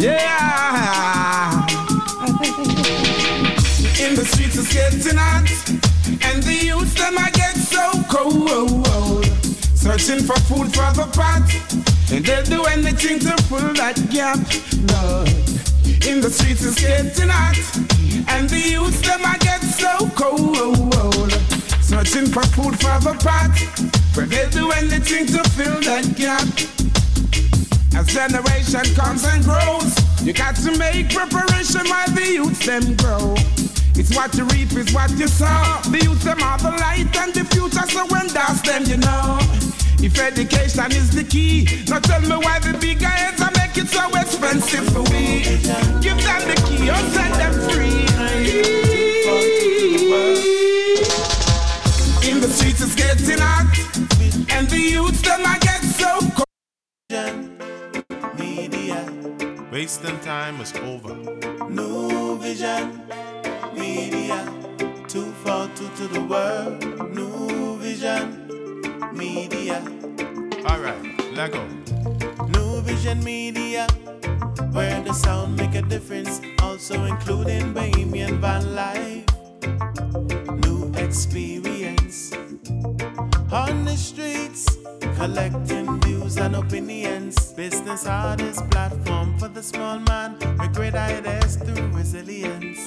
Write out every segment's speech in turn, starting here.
Yeah. In the streets it's getting hot, and the youth them I get so cold. Searching for food for the pot, and they'll do anything to fill that gap. Lord. In the streets it's getting hot, and the youth them I get so cold. Searching for food for the pot, but they'll do anything to fill that gap. As generation comes and grows, you got to make preparation while the youth them grow. It's what you reap is what you sow. The youth them are the light and the future, so when that's them, you know. If education is the key, now tell me why the big heads are make it so expensive for we. Give them the key or set them free. In the streets it's getting hot, and the youth them I get so cold. Wasting time is over. NuVision Media, 242 to the world. NuVision Media, Alright, let go. NuVision Media, where the sound make a difference, also including Bohemian Van Life. New experience on the streets, collecting views and opinions. Business artist platform for the small man with great ideas through resilience.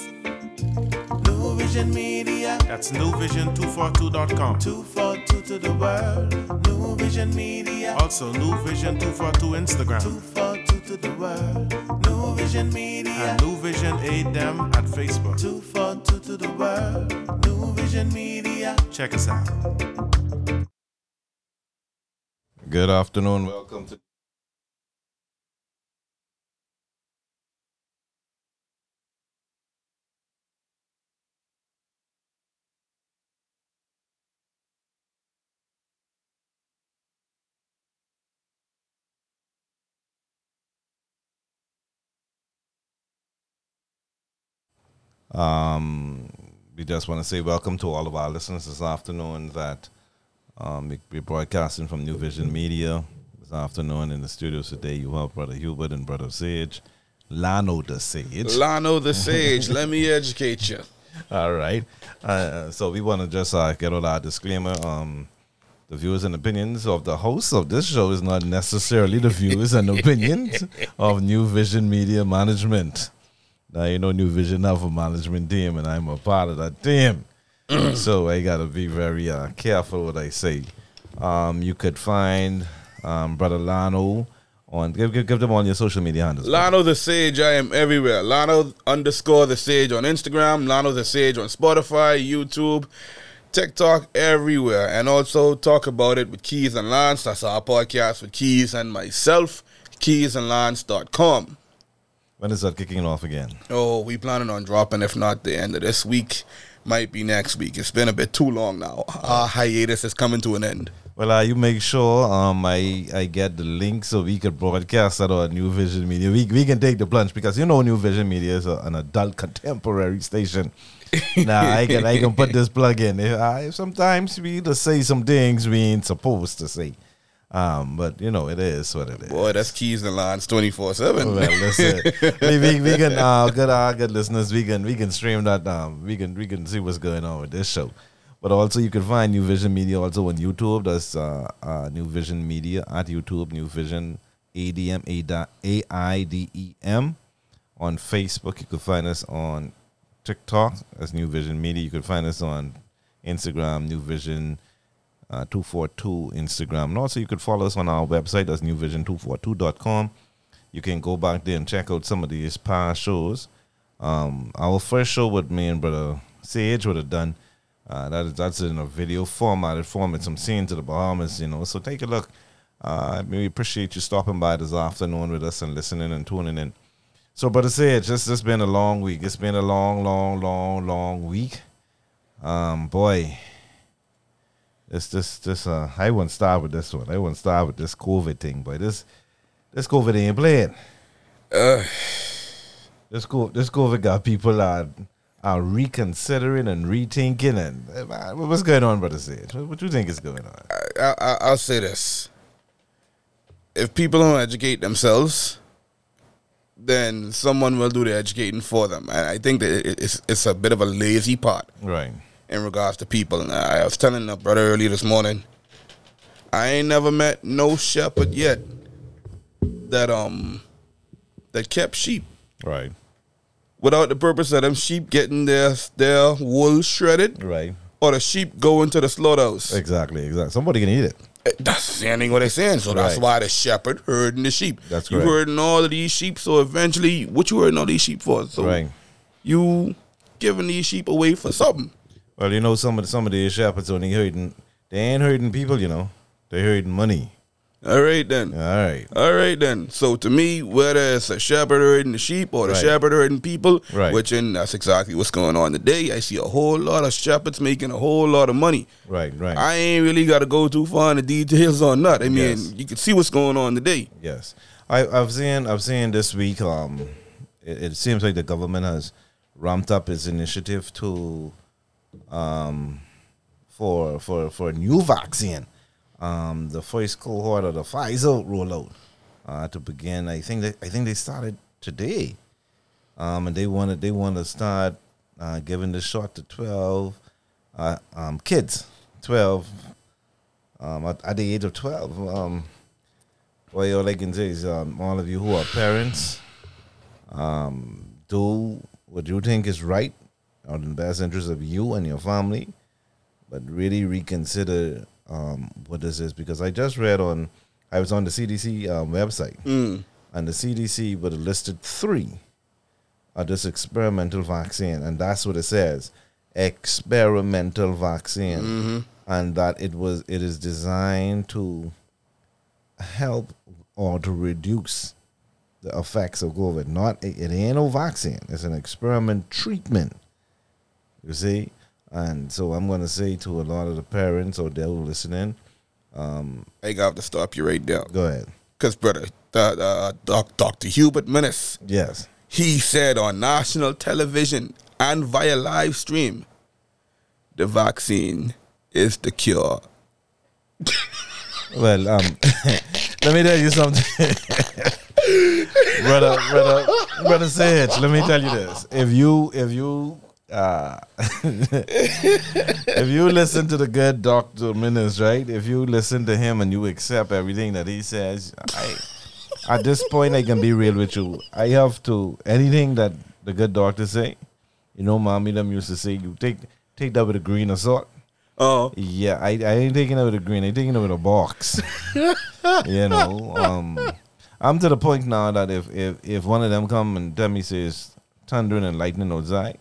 NuVision Media, That's newvision242.com. 242 to the world. NuVision Media, Also, New Vision 242 Instagram. 242 to the world. NuVision Media, And New Vision 8 them at Facebook. 242 to the world. NuVision Media. Check us out. Good afternoon. Welcome to. Um, we just want to say welcome to all of our listeners this afternoon. That um, we- we're broadcasting from NuVision Media this afternoon in the studios today. You have Brother Hubert and Brother Sage, Lano the Sage. Lano the Sage, let me educate you. All right. Uh, so we want to just uh, get all our disclaimer. Um, the views and opinions of the hosts of this show is not necessarily the views and opinions of NuVision Media Management. Now you know New Vision have a management team, and I'm a part of that team. so I gotta be very uh, careful what I say. Um, you could find um, Brother Lano on give, give give them on your social media handles. Lano the Sage, I am everywhere. Lano underscore the Sage on Instagram, Lano the Sage on Spotify, YouTube, TikTok, everywhere. And also talk about it with Keys and Lance. That's our podcast with Keys and myself, keysandlance.com. when is that kicking off again? Oh, we planning on dropping, if not the end of this week, might be next week. It's been a bit too long now. Our hiatus is coming to an end. Well, uh, you make sure um I, I get the link so we can broadcast that on NuVision Media. We, we can take the plunge because you know NuVision Media is a, an adult contemporary station. now I can I can put this plug in. If I, sometimes we just say some things we ain't supposed to say. Um, but you know it is what it is. Boy, that's Keys and Lance 24 7. Well, listen, we, we, we can uh, good uh, good listeners. We can we can stream that. Um, we can we can see what's going on with this show. But also, you can find NuVision Media also on YouTube. That's uh, uh, NuVision Media at YouTube. New Vision ADM A I D E M on Facebook. You can find us on TikTok as NuVision Media. You can find us on Instagram, New Vision uh, 242 Instagram. And also, you could follow us on our website, that's newvision242.com. You can go back there and check out some of these past shows. Um, our first show with me and Brother Sage would have done. Uh, that is, that's in a video formatted format, some scenes of the Bahamas, you know. So take a look. Uh, we appreciate you stopping by this afternoon with us and listening and tuning in. So, Brother just it's been a long week. It's been a long, long, long, long week. Um, boy, this this this uh I won't start with this one. I won't start with this COVID thing, but this this COVID ain't playing. This co this COVID got people are are reconsidering and rethinking and uh, man, what's going on, brother Sage? What, what you think is going on? I, I, I'll say this: if people don't educate themselves, then someone will do the educating for them. And I think that it's it's a bit of a lazy part Right. In regards to people. And I was telling a brother earlier this morning, I ain't never met no shepherd yet that um that kept sheep Right. without the purpose of them sheep getting their their wool shredded Right. or the sheep going to the slaughterhouse. Exactly. Exactly. Somebody can eat it. Eh, That's thing what they're saying. So that's Right. why the shepherd herding the sheep. That's you correct. herding all of these sheep. So eventually, what you herding all these sheep for? So Right. you giving these sheep away for something. Well, you know, some of the, some of these shepherds only hurting. They ain't hurting people. You know, they hurting money. All right then. All right. All right then. So to me, whether it's a shepherd herding the sheep or the Right. shepherd herding people, Right. which and that's exactly what's going on today. I see a whole lot of shepherds making a whole lot of money. Right. Right. I ain't really got to go too far in the details on that. I mean, Yes. you can see what's going on today. Yes, I, I've seen. I've seen this week. Um, it, it seems like the government has ramped up its initiative to, um, for for for a new vaccine. Um, the first cohort of the Pfizer rollout uh, to begin. I think that I think they started today, um, and they wanted they want to start uh, giving the shot to twelve uh, um, kids, twelve um, at, at the age of twelve. Um, well, all I can say is, um, all of you who are parents, um, do what you think is right, out in the best interest of you and your family, but really reconsider um, what this is because I just read on, I was on the CDC um, website, Mm. and the CDC would have listed three of this experimental vaccine, and that's what it says, experimental vaccine, and that it was it is designed to help or to reduce the effects of COVID. Not it, it ain't no vaccine; it's an experiment treatment. You see, and so I'm going to say to a lot of the parents or they're listening, um, I got to stop you right there. go ahead. Because, brother, the, the, doc, Dr. Hubert Minnis, Yes. he said on national television and via live stream, the vaccine is the cure. Well, um, let me tell you something, brother, brother, brother Sage. Let me tell you this: if you, if you, uh, if you listen to the good Doctor Minnis, right? If you listen to him and you accept everything that he says, I, at this point, I can be real with you. I have to anything that the good doctor say. You know, mommy them used to say, you take take that with a grain of salt. Oh, Yeah, I, I ain't taking it with a green. I taking it with a box. you know, um, I'm to the point now that if, if if one of them come and tell me says thundering and lightning outside,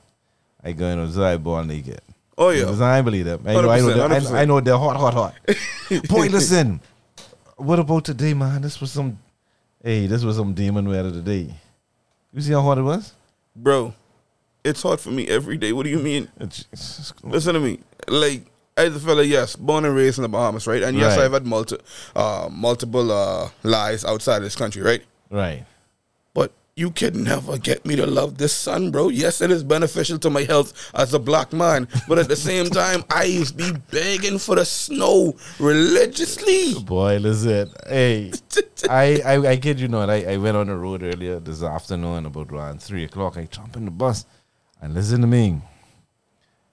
I go in outside ball naked. oh yeah. Because I believe them. I know, I know, 100%, they're, I, I know they're hot, hot, hot. Boy, listen. What about today, man? This was some. Hey, this was some demon weather today. You see how hot it was? Bro, it's hot for me every day. What do you mean? It's- Listen to me. Like, as a fella, yes, born and raised in the Bahamas, right? And yes, Right. I've had multi, uh, multiple uh, lives outside of this country, right? right. You can never get me to love this sun, bro. Yes, it is beneficial to my health as a black man, but at the same time, I used to be begging for the snow religiously. Boy, listen. Hey, I, I, I kid you not. I, I went on the road earlier this afternoon about around three o'clock. I jump in the bus and listen to me.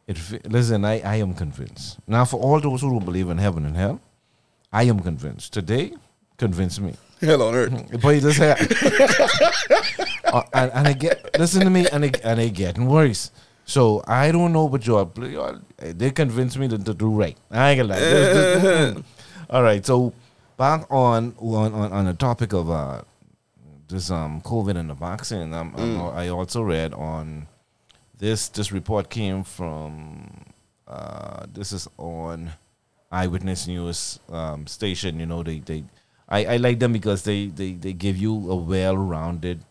It listen. I, I am convinced now. For all those who don't believe in heaven and hell, I am convinced today. Convince me. Hell on earth. Boy, this hair. uh, and, and I get listen to me, and it, and it getting worse. So I don't know, but y'all, y'all they convinced me to, to do right. I ain't gonna lie. This- this- mm. All right, so back on on on, on the topic of uh this um COVID and the vaccine. Um, um, I also read on this. This report came from uh this is on eyewitness news um, station. You know, they they I, I like them because they, they, they give you a well rounded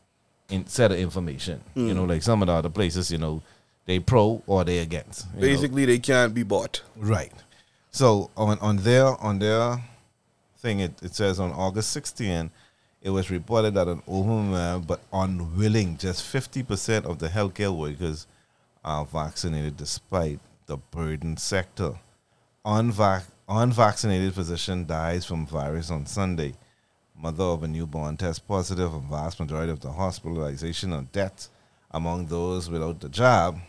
in, set of information. You mm. know, like some of the other places, you know, they pro or they against. you know. Basically, they can't be bought. Right. So on on their on their thing, it, it says on August 16, it was reported that an overwhelming but unwilling, just 50% of the healthcare workers are vaccinated despite the burden sector. Unvac- unvaccinated physician dies from virus on Sunday. mother of a newborn, test positive, A vast majority of the hospitalization and deaths among those without the job.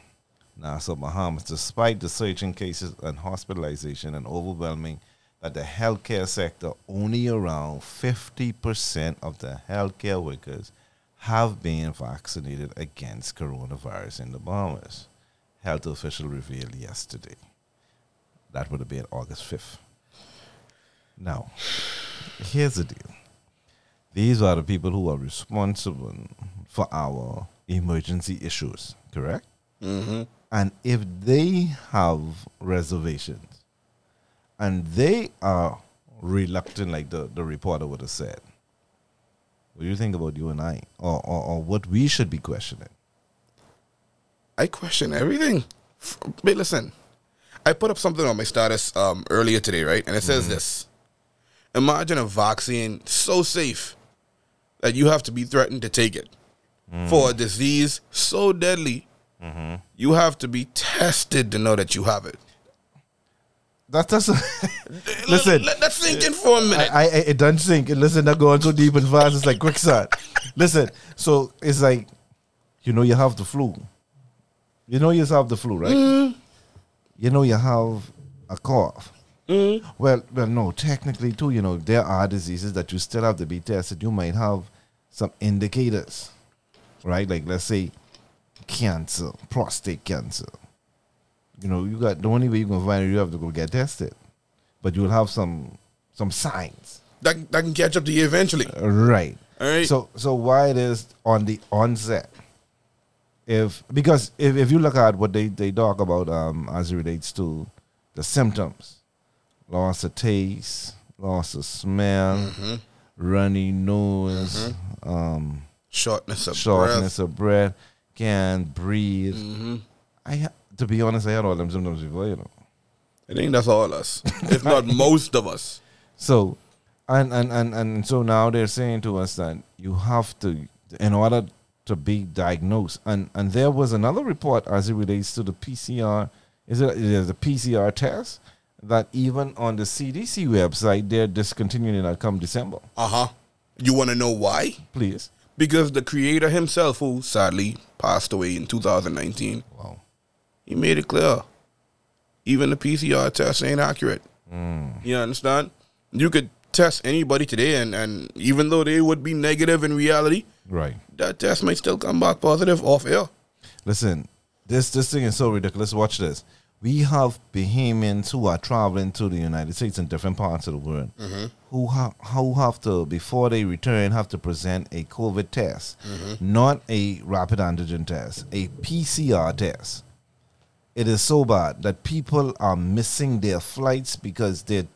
Nassau, Bahamas, despite the surging cases and hospitalization and overwhelming that the healthcare sector, only around 50% of the healthcare workers have been vaccinated against coronavirus in the Bahamas. Health official revealed yesterday. That would have been August 5th. Now, here's the deal. These are the people who are responsible for our emergency issues, correct? Mm-hmm. And if they have reservations and they are reluctant, like the, the reporter would have said, what do you think about you and I? Or, or, or what we should be questioning? I question everything. But listen, I put up something on my status um, earlier today, right? And it says mm-hmm. this Imagine a vaccine so safe that you have to be threatened to take it for a mm. disease so deadly. Mm-hmm. You have to be tested to know that you have it. That, that's listen. Let, let that sink in for a I, minute. I, it doesn't sink. Listen, they're going so deep and fast. It's like quicksand. Listen, so it's like, you know, you have the flu. You know, you have the flu, right? Mm-hmm. You know, you have a cough. Mm. Well, well, no. Technically, too, you know, there are diseases that you still have to be tested. You might have some indicators, right? Like, let's say, cancer, prostate cancer. You know, you got the only way you can find it, you have to go get tested, but you'll have some some signs. that, that can catch up to you eventually. Right. All right. So so why it is on the onset? If because if, if you look at what they, they talk about um as it relates to the symptoms, loss of taste, loss of smell, Mm-hmm. runny nose, um, Shortness of shortness of breath, can't breathe. Mm-hmm. I to be honest, I had all them symptoms before, you know. I think that's all us, if not most of us. So, and, and, and, and so now they're saying to us that you have to, in order to be diagnosed, and, and there was another report as it relates to the PCR, is it, it is a PCR test, that even on the CDC website, they're discontinuing it come December. Uh huh. You want to know why? Please. Because the creator himself, who sadly passed away in 2019, Wow. he made it clear. Even the PCR test ain't accurate. You understand? You could test anybody today, and, and even though they would be negative in reality, Right. that test might still come back positive off air. Listen, this this thing is so ridiculous. Watch this. We have Bahamians who are traveling to the United States and different parts of the world mm-hmm. who have who have to before they return have to present a COVID test, mm-hmm. not a rapid antigen test, a PCR test. It is so bad that people are missing their flights because they.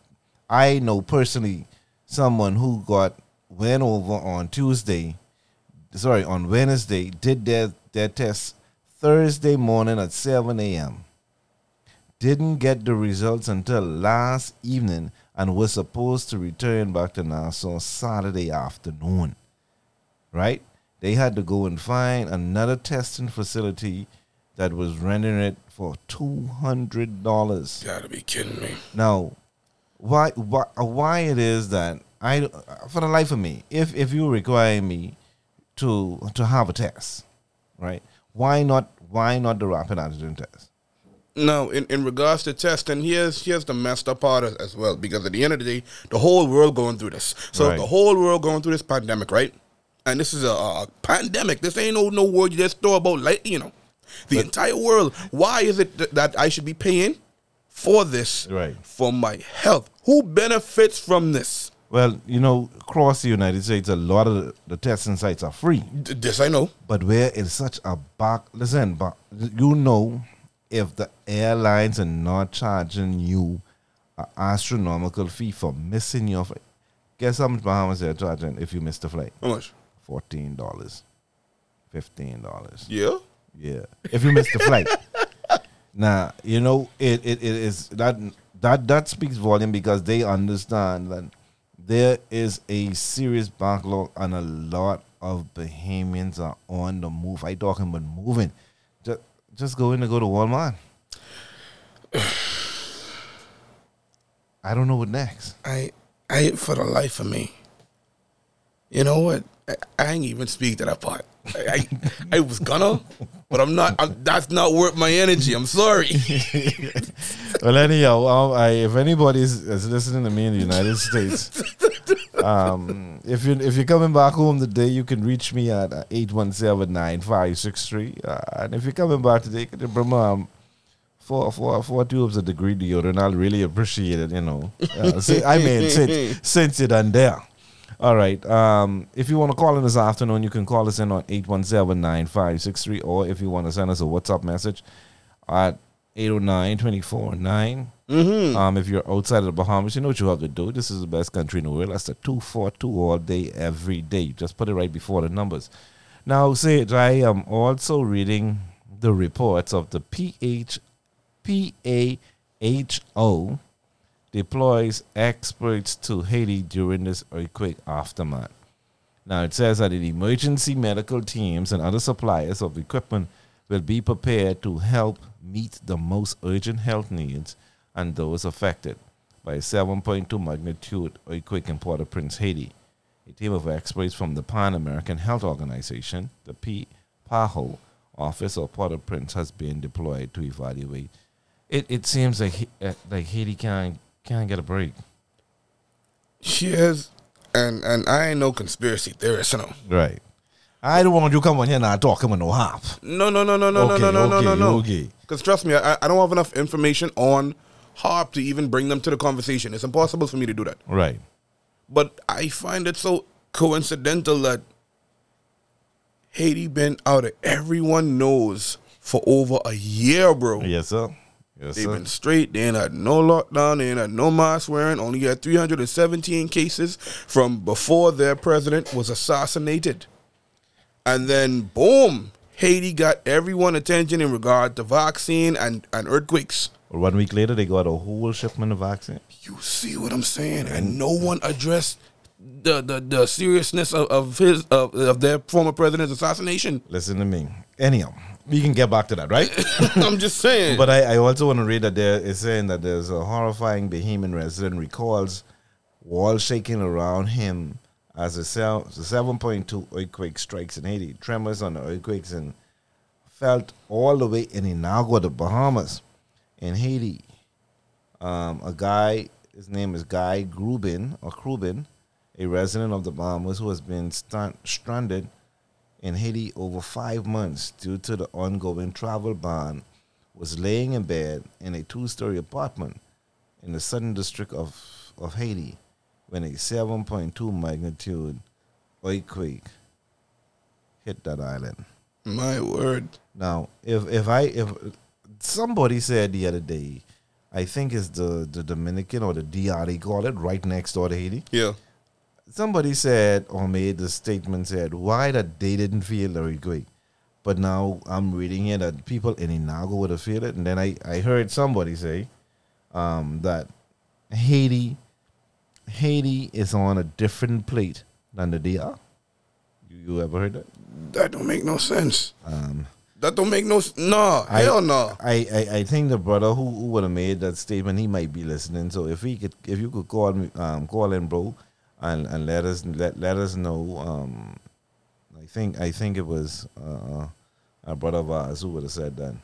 I know personally someone who got went over on Tuesday sorry, on Wednesday, did their, their test Thursday morning at 7 a.m. Didn't get the results until last evening and was supposed to return back to Nassau Saturday afternoon. Right? They had to go and find another testing facility that was rendering it for $200. Gotta be kidding me. Now, why why why it is that I for the life of me, if if you require me to to have a test, right? Why not why not the rapid antigen test? No, in, in regards to testing, here's here's the messed up part as, as well. Because at the end of the day, the whole world going through this. So Right. the whole world going through this pandemic, right? And this is a, a pandemic. This ain't no no word you just throw about lightly, you know. The entire world. Why is it th- that I should be paying for this? Right. For my health. Who benefits from this? Well, you know, across the United States, a lot of the, the testing sites are free. D- this I know. But where it's such a back, listen, but you know, if the airlines are not charging you an astronomical fee for missing your flight, guess how much Bahamas they're charging if you miss the flight? How much? Fourteen dollars, fifteen dollars. Yeah. Yeah, if you miss the flight. Now you know it, it. It is that that that speaks volume because they understand that there is a serious backlog and a lot of Bahamians are on the move. I talking about moving. Just just go in and go to Walmart. I don't know what next. I I for the life of me. You know what? I, I ain't even speak to that part. I, I, I was gonna, but I'm not. I'm, that's not worth my energy. I'm sorry. Well, anyhow, um, I, if anybody is, is listening to me in the United States, um, if you if you're coming back home today, you can reach me at uh, eight one seven nine five six three. Uh, and if you're coming back today, you can bring um, four four four tubes of degree deodorant. I'll really appreciate it. You know, uh, I mean, since since you're done there. All right. Um, if you want to call in this afternoon, you can call us in on 817-9563 or if you want to send us a WhatsApp message at 809-249. Mm-hmm. Um, if you're outside of the Bahamas, you know what you have to do. This is the best country in the world. That's the 242 all day, every day. Just put it right before the numbers. Now, Sage, I am also reading the reports of the PH, PAHO deploys experts to Haiti during this earthquake aftermath. Now, it says that the emergency medical teams and other suppliers of equipment will be prepared to help meet the most urgent health needs and those affected by a 7.2 magnitude earthquake in Port au Prince, Haiti. A team of experts from the Pan American Health Organization, the PAHO office of Port au Prince, has been deployed to evaluate. It, it seems like uh, like Haiti can't can't get a break. She is, and and I ain't no conspiracy theorist. You know. Right. I don't want you come on here now talking with no half. No, no, no, no, no, Okay, no, no, no, okay, no, no. okay. Because trust me, I, I don't have enough information on HAARP to even bring them to the conversation. It's impossible for me to do that. Right. But I find it so coincidental that Haiti been out of everyone knows for over a year, bro. Yes, sir. Yes, They've sir. been straight. They ain't had no lockdown. They ain't had no mask wearing. Only had 317 cases from before their president was assassinated. And then, boom, Haiti got everyone attention in regard to vaccine and, and earthquakes. Well, one week later, they got a whole shipment of vaccine. You see what I'm saying? And no one addressed the the, the seriousness of, of his of, of their former president's assassination. Listen to me. Anyhow, we can get back to that, right? I'm just saying. but I, I also want to read that there is saying that there's a horrifying Bahamian resident recalls walls shaking around him as the 7.2 earthquake strikes in Haiti. Tremors on the earthquakes and felt all the way in Inagua, the Bahamas. In Haiti, um, a guy, his name is Guy Grubin or Krubin, a resident of the Bahamas who has been stan- stranded in Haiti over five months due to the ongoing travel ban, was laying in bed in a two-story apartment in the southern district of, of Haiti when a 7.2 magnitude earthquake hit that island. My word. Now, if if I if somebody said the other day, I think it's the the Dominican or the DR they call it right next door to Haiti. Yeah. Somebody said or made the statement said why that they didn't feel the earthquake, but now I'm reading here that people in Inagua would have feel it, and then I I heard somebody say, um, that Haiti, Haiti is on a different plate than the DR. You, you ever heard that? That don't make no sense. Um, That don't make no s- no. Hell no. I, I, I think the brother who, who would have made that statement, he might be listening. So if he could, if you could call me, um, call him bro, and, and let us let, let us know. Um, I think I think it was uh, our brother Vaz who would have said that.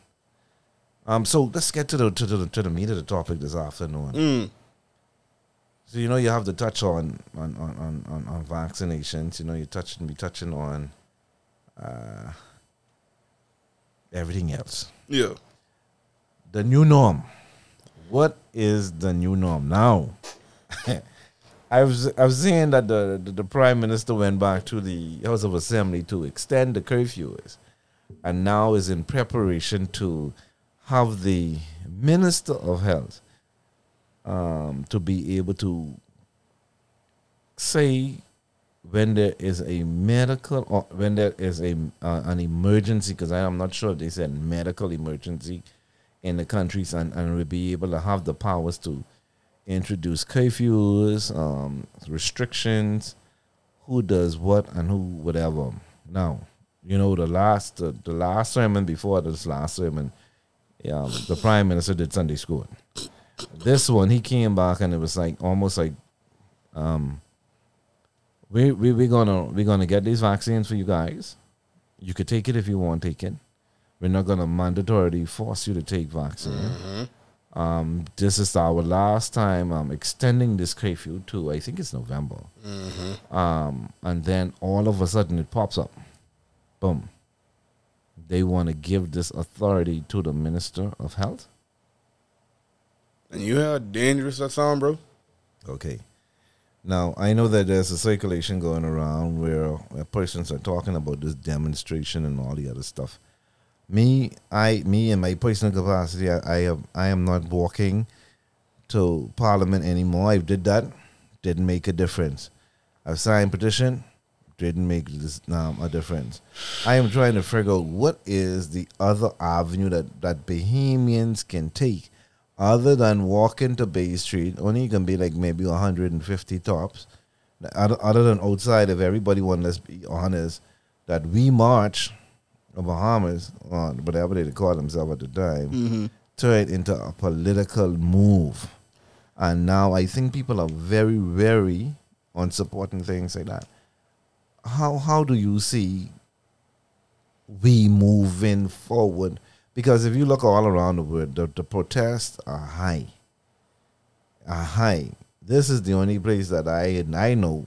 Um, so let's get to the to the to the meat of the topic this afternoon. Mm. So you know you have to touch on on on on, on, on vaccinations. You know you touching be touching on uh, everything else. Yeah. the new norm. What is the new norm now? I was I was saying that the, the the prime minister went back to the House of Assembly to extend the curfews, and now is in preparation to have the minister of health um, to be able to say when there is a medical or when there is a uh, an emergency because I am not sure they said medical emergency in the countries and and will be able to have the powers to introduce curfews, um, restrictions, who does what and who whatever. Now, you know the last the, the last sermon before this last sermon, yeah, the prime minister did Sunday school. This one he came back and it was like almost like um we we we gonna we gonna get these vaccines for you guys. You could take it if you want to take it. We're not gonna mandatorily force you to take vaccine. Um, this is our last time um, extending this curfew to I think it's November. Um, and then all of a sudden it pops up. Boom. They want to give this authority to the Minister of Health. And you hear how dangerous that sound, bro? Okay. Now I know that there's a circulation going around where, where persons are talking about this demonstration and all the other stuff. Me, I, me, in my personal capacity, I, I am, I am not walking to Parliament anymore. I did that, didn't make a difference. I've signed petition, didn't make this, um, a difference. I am trying to figure out what is the other avenue that that Bahamians can take other than walking to Bay Street, only can be like maybe 150 tops. Other, other than outside, if everybody want, let's be honest, that we march the Bahamas, uh, or whatever they call themselves at the time, mm-hmm. turn it into a political move. And now I think people are very wary on supporting things like that. How how do you see we moving forward? Because if you look all around the world, the, the protests are high. Are high. This is the only place that I and I know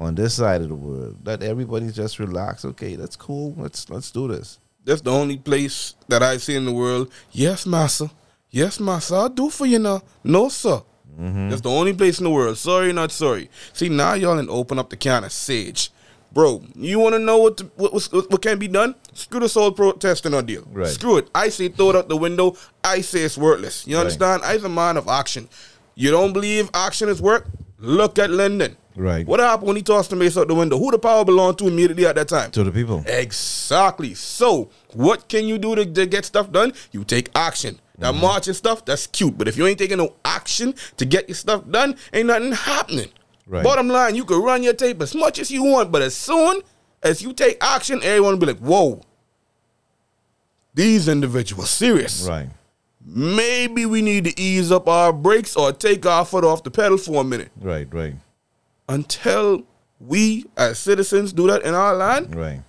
on this side of the world that everybody's just relaxed. Okay, that's cool. Let's let's do this. That's the only place that I see in the world. Yes, massa. Yes, massa. I'll do for you now. No, sir. Mm-hmm. That's the only place in the world. Sorry, not sorry. See, now y'all and open up the can of sage. Bro, you want to know what, to, what, what what can be done? Screw this whole protesting ordeal. Right. Screw it. I say throw it out the window. I say it's worthless. You Right. understand? I'm a man of action. You don't believe action is work? Look at Lynden. Right. What happened when he tossed the mace out the window? Who the power belonged to immediately at that time? To the people. Exactly. So, what can you do to, to get stuff done? You take action. That Mm-hmm. marching stuff, that's cute. But if you ain't taking no action to get your stuff done, ain't nothing happening. Right. Bottom line, you can run your tape as much as you want, but as soon as you take action, everyone will be like, whoa, these individuals serious. Right. Maybe we need to ease up our brakes or take our foot off the pedal for a minute. Right. Right. Until we as citizens do that in our land, Right.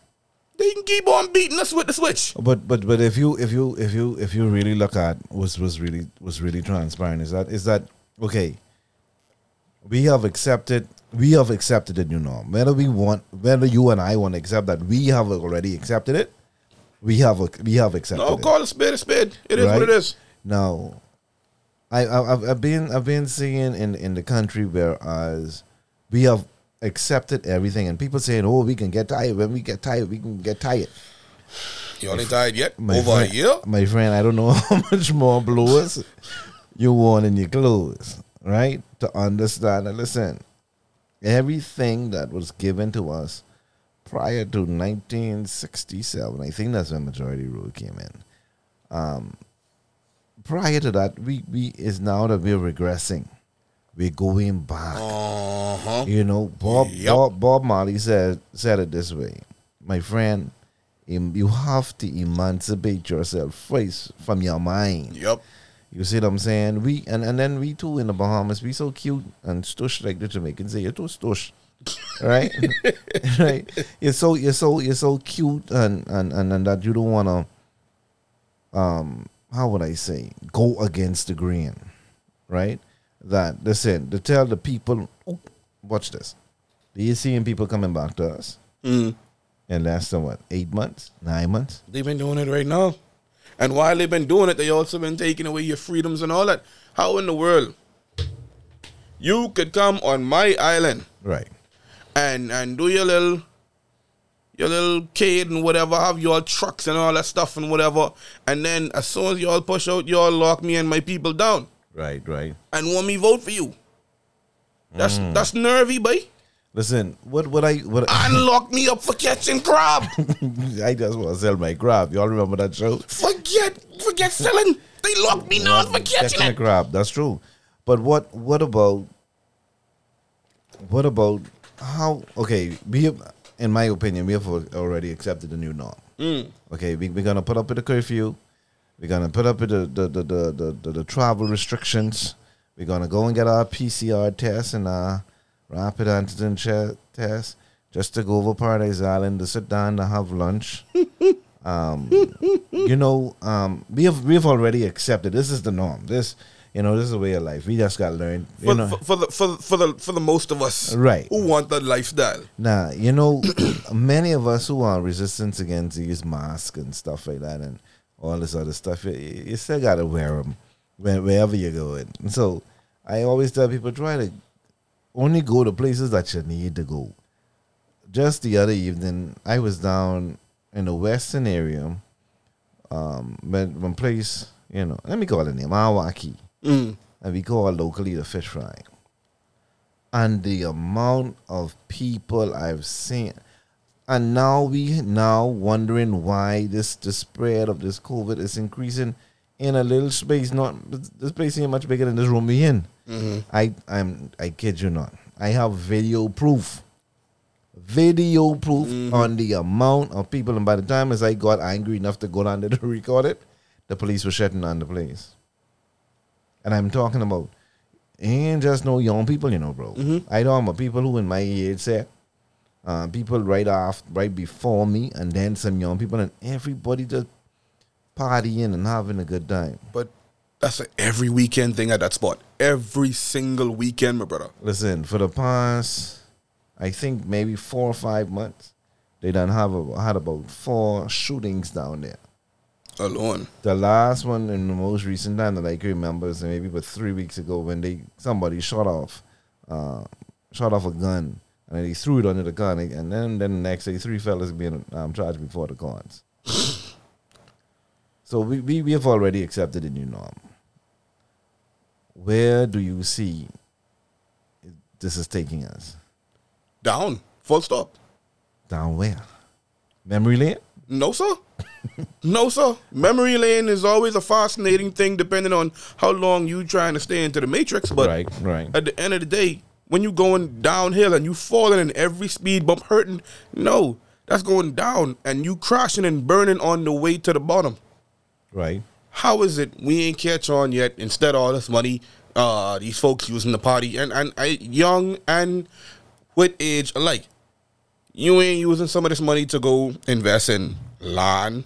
they can keep on beating us with the switch. But but but if you if you if you if you really look at was was really was really transparent is that is that okay? We have accepted we have accepted the new norm. Whether we want whether you and I want to accept that we have already accepted it, we have we have accepted No, it. call a spade a spade. It is what it is. Now, I, I I've, I've been I've been seeing in in the country whereas we have accepted everything and people saying oh we can get tired when we get tired we can get tired. You ain't tired yet? My Over friend, a year? My friend, I don't know how much more blowers you want in your clothes, right? To understand and listen, everything that was given to us prior to 1967, I think that's when majority rule came in. Um, prior to that, we, we is now that we're regressing. We're going back. Uh-huh. You know, Bob Yup. Bob Bob Marley said said it this way, my friend. You have to emancipate yourself first from your mind. Yep. You see what I'm saying? We and, and then we too in the Bahamas, we so cute and stush like the Jamaicans say, you're too stush. right? right. You're so you're so you're so cute and, and, and, and that you don't wanna um how would I say go against the grain. Right? That listen, to tell the people oh, watch this. You seeing people coming back to us Mm. less than what, eight months? Nine months? They've been doing it right now. And while they've been doing it, they also been taking away your freedoms and all that. How in the world? You could come on my island Right. and and do your little your little kid and whatever, have your trucks and all that stuff and whatever. And then as soon as y'all push out, y'all lock me and my people down Right, right. and want me vote for you. That's Mm. that's nervy, boy. Listen, what what I what And lock me up for catching crab. I just want to sell my crab. Y'all remember that show? forget forget selling. They locked me down for catching Catching crab. That's true. But what what about what about how? Okay, we have, in my opinion, we have already accepted the new norm. Mm. Okay, we, we're gonna put up with the curfew. We're gonna put up the the the the, the, the, the travel restrictions. We're gonna go and get our PCR tests and uh, rapid antigen che- test, just to go over Paradise Island to sit down to have lunch. um, you know, um, we have we've already accepted this is the norm. This, you know, this is a way of life. We just got learned. learn. You For, know, for, for the for, for the for the most of us, Right. who want that lifestyle. Nah, you know, many of us who are resistant against these masks and stuff like that and all this other stuff, you, you still got to wear them wherever you go. And so I always tell people try to only go to places that you need to go. Just the other evening, I was down in the western area, um, when, one place, you know, let me call it name, Arawak Cay Mm. and we call locally the fish fry. And the amount of people I've seen, and now we now wondering why this the spread of this COVID is increasing in a little space. Not this place ain't much bigger than this room we in. Mm-hmm. I I'm I kid you not. I have video proof. Video proof mm-hmm. on the amount of people, and by the time as I got angry enough to go down there to record it, the police were shutting down the place. And I'm talking about ain't just no young people, you know, bro. Mm-hmm. I know about people who in my age say, uh, people right off, right before me, and then some young people, and everybody just partying and having a good time. But that's a every weekend thing at that spot. Every single weekend, my brother. Listen, for the past, I think maybe four or five months, they done have a, had about four shootings down there. Alone. The last one in the most recent time that I can remember is maybe about three weeks ago when they somebody shot off, uh, shot off a gun and he threw it under the gun and then then the next day three fellas being um, charged before the courts. so we, we we have already accepted the new norm. Where do you see this is taking us? Down. Full stop. Down where? Memory lane? No, sir. no, sir. Memory lane is always a fascinating thing depending on how long you trying to stay into the matrix. But right, right. at the end of the day, when you going downhill and you falling and every speed bump hurting, no, that's going down and you crashing and burning on the way to the bottom. Right. How is it we ain't catch on yet? Instead, all this money, uh, these folks using the party and and I, young and with age alike, you ain't using some of this money to go invest in land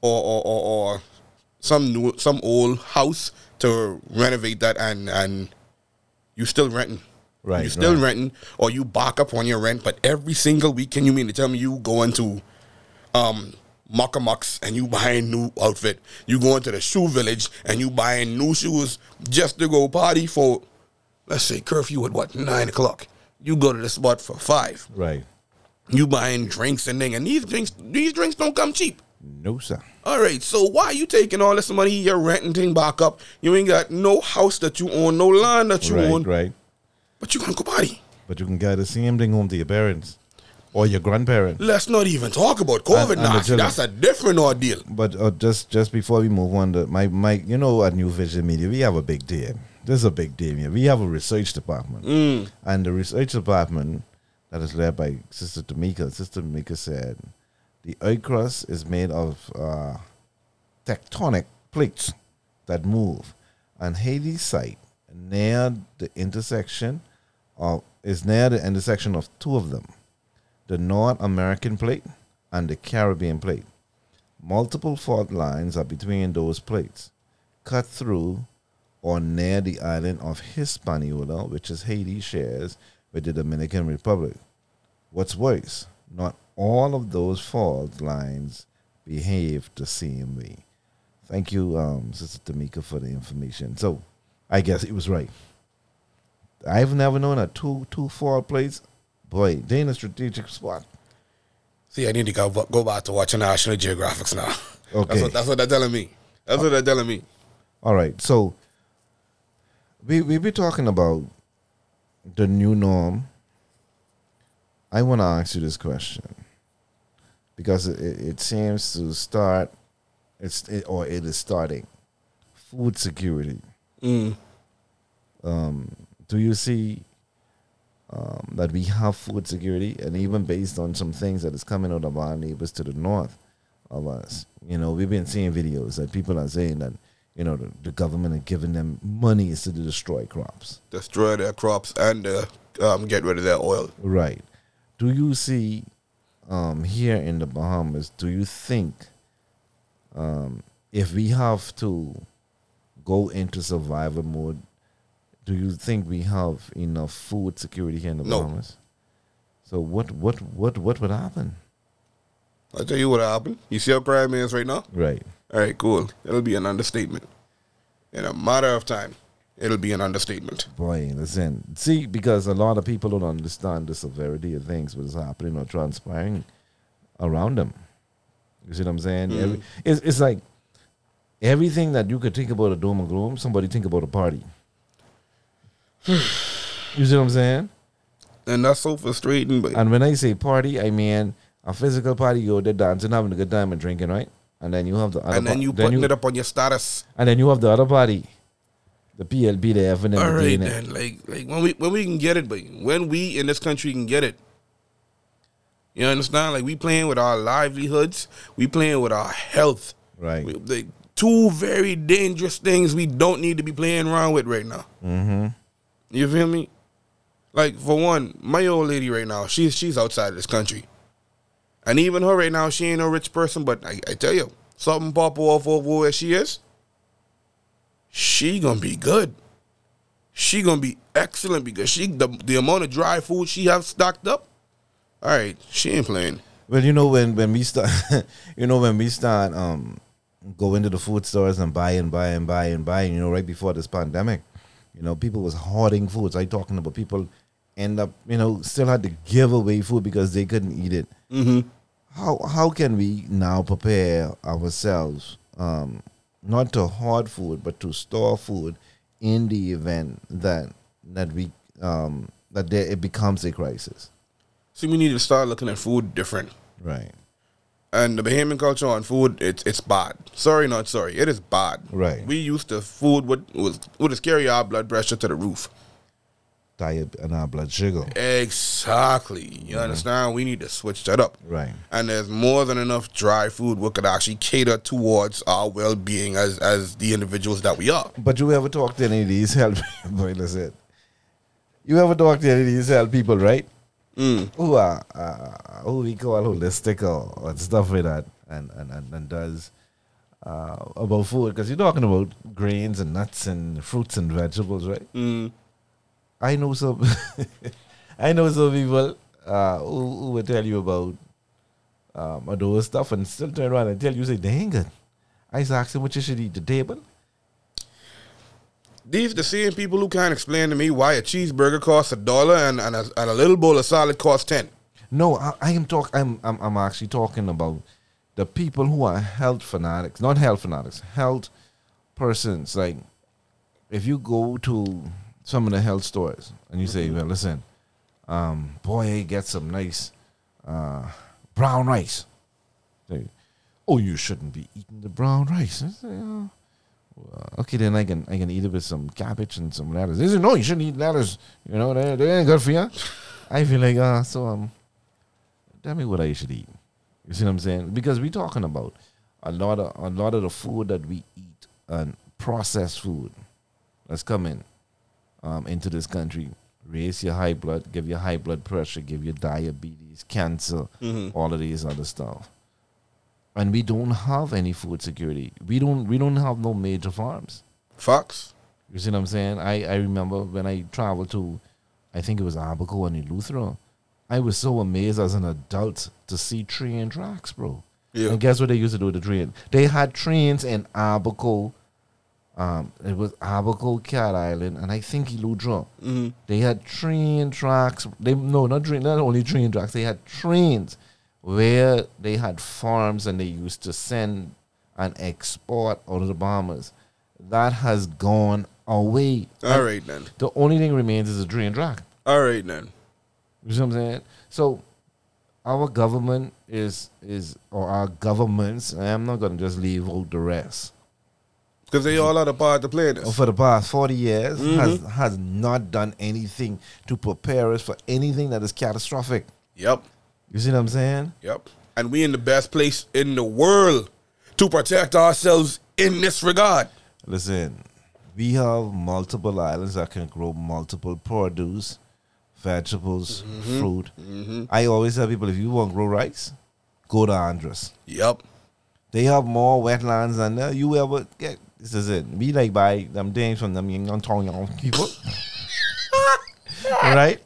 or or, or, or some new some old house to renovate that and and you still renting. Right, You still right. renting or you back up on your rent, but every single weekend you mean to tell me you going to um Muckamucks and you buying new outfit. You going to the shoe village and you buying new shoes just to go party for let's say curfew at what, nine o'clock. You go to the spot for five. Right. You buying drinks and thing, and these drinks these drinks don't come cheap. No, sir. All right, so why are you taking all this money? You're renting thing back up. You ain't got no house that you own, no land that you right, own, right. But you gonna go party. But you can get the same thing home to your parents or your grandparents. Let's not even talk about COVID And- and now. That's a different ordeal. But uh, just just before we move on, the, my my you know at NuVision Media we have a big team. This is a big team here. We have a research department, and the research department that is led by Sister Tamika. Sister Tamika said the Earth is made of uh, tectonic plates that move, and Haiti's site near the intersection is near the intersection of two of them, the North American plate and the Caribbean plate. Multiple fault lines are between those plates, cut through or near the island of Hispaniola, which is Haiti shares with the Dominican Republic. What's worse, not all of those fault lines behave the same way. Thank you, um, Sister Tamika, for the information. So, I guess it was right. I've never known a two two fault plates. Boy, they in a strategic spot. See, I need to go, go back to watching National Geographics now. Okay. That's what, that's what they're telling me. That's what they're telling me. All right. So we we be talking about the new norm. I want to ask you this question because it, it seems to start. It's it, or it is starting. Food security. Mm. Um, do you see um, that we have food security, and even based on some things that is coming out of our neighbors to the north of us, you know, we've been seeing videos that people are saying that you know the, the government are giving them monies to destroy crops. Destroy their crops and the um, get rid of their oil. Right. Do you see um, here in the Bahamas, do you think um, if we have to go into survival mode, do you think we have enough food security here in the No. Bahamas? So what what what what would happen? I'll tell you what happened. You see how crime is right now? Right. All right, cool. It'll be an understatement. In a matter of time, it'll be an understatement. Boy, listen. See, because a lot of people don't understand the severity of things what is happening or transpiring around them. You see what I'm saying? Hmm. Every, it's, it's like everything that you could think about a dome and gloom, somebody think about a party. You see what I'm saying? And that's so frustrating, but And when I say party, I mean a physical party. You're there dancing, having a good time, and drinking, right? And then you have the other and then pa- you putting it up on your status. and then you have the other party, the PLP, the F and All right, and then. Like, like when we when we can get it, but when we in this country can get it, you understand? Like we playing with our livelihoods, we playing with our health. Right. We, like two very dangerous things we don't need to be playing around with right now. Mm-hmm. You feel me? Like for one, my old lady right now, she's she's outside of this country, and even her right now, she ain't a rich person. But I, I tell you, something pop off over where she is, she gonna be good. She gonna be excellent because she the the amount of dry food she have stocked up. All right, she ain't playing. Well, you know when when we start, you know when we start um going to the food stores and buy and buy and buy and buy. You know, right before this pandemic, you know, people was hoarding foods. I talking about people end up, you know, still had to give away food because they couldn't eat it. Mm-hmm. How how can we now prepare ourselves, um, not to hoard food but to store food in the event that that we um that there, it becomes a crisis? See, we need to start looking at food different. Right. And the Bahamian culture on food, it's it's bad. Sorry, not sorry. It is bad. Right. We used to food would was would carry our blood pressure to the roof. Diet and our blood sugar. Exactly. You mm-hmm. understand? We need to switch that up. Right. And there's more than enough dry food we could actually cater towards our well being as as the individuals that we are. But you ever talk to any of these health boy, listen. You ever talk to any of these health people, right? Mm. Who are uh, who we call holistic or, or stuff like that and, and, and, and does uh, about food because you're talking about grains and nuts and fruits and vegetables, right? Mm. I know some I know some people uh, who, who will tell you about um, those stuff and still turn around and tell you say ain't good. I just ask them what you should eat the table. These the same people who can't explain to me why a cheeseburger costs a dollar and, and, a, and a little bowl of salad costs ten. No, I, I am talk. I'm, I'm I'm actually talking about the people who are health fanatics, not health fanatics, health persons. Like, if you go to some of the health stores and you say, "Well, listen, um, boy, get some nice uh, brown rice," they, oh, you shouldn't be eating the brown rice. I say, "Oh, okay, then I can I can eat it with some cabbage and some lettuce. They say, no, you shouldn't eat lettuce. You know, they, they ain't good for you. I feel like, uh, so um, tell me what I should eat. You see what I'm saying? Because we're talking about a lot of a lot of the food that we eat and processed food that's coming um, into this country raise your high blood, give you high blood pressure, give you diabetes, cancer, all of these other stuff. And we don't have any food security. We don't we don't have no major farms. Fox. You see what I'm saying? I, I remember when I traveled to, I think it was Abaco and Eleuthera, I was so amazed as an adult to see train tracks, bro. Yeah. And guess what they used to do with the train? They had trains in Abaco. Um, it was Abaco, Cat Island, and I think Eleuthera. Mm-hmm. They had train tracks. They no, not train, not only train tracks. They had trains where they had farms and they used to send and export out of the Bahamas. That has gone away. All right then. The only thing remains is a train track. All right then. You see what I'm saying? So our government is is or our governments. I'm not gonna just leave out the rest. Because they all had a part to play this. For the past forty years, mm-hmm. has has not done anything to prepare us for anything that is catastrophic. Yep. You see what I'm saying? Yep. And we in the best place in the world to protect ourselves in this regard. Listen, we have multiple islands that can grow multiple produce vegetables, Mm-hmm. fruit. I always tell people if you want to grow rice, go to Andros. Yep. They have more wetlands than you ever get. This is it. We like buy them things from them young Tong young people. right?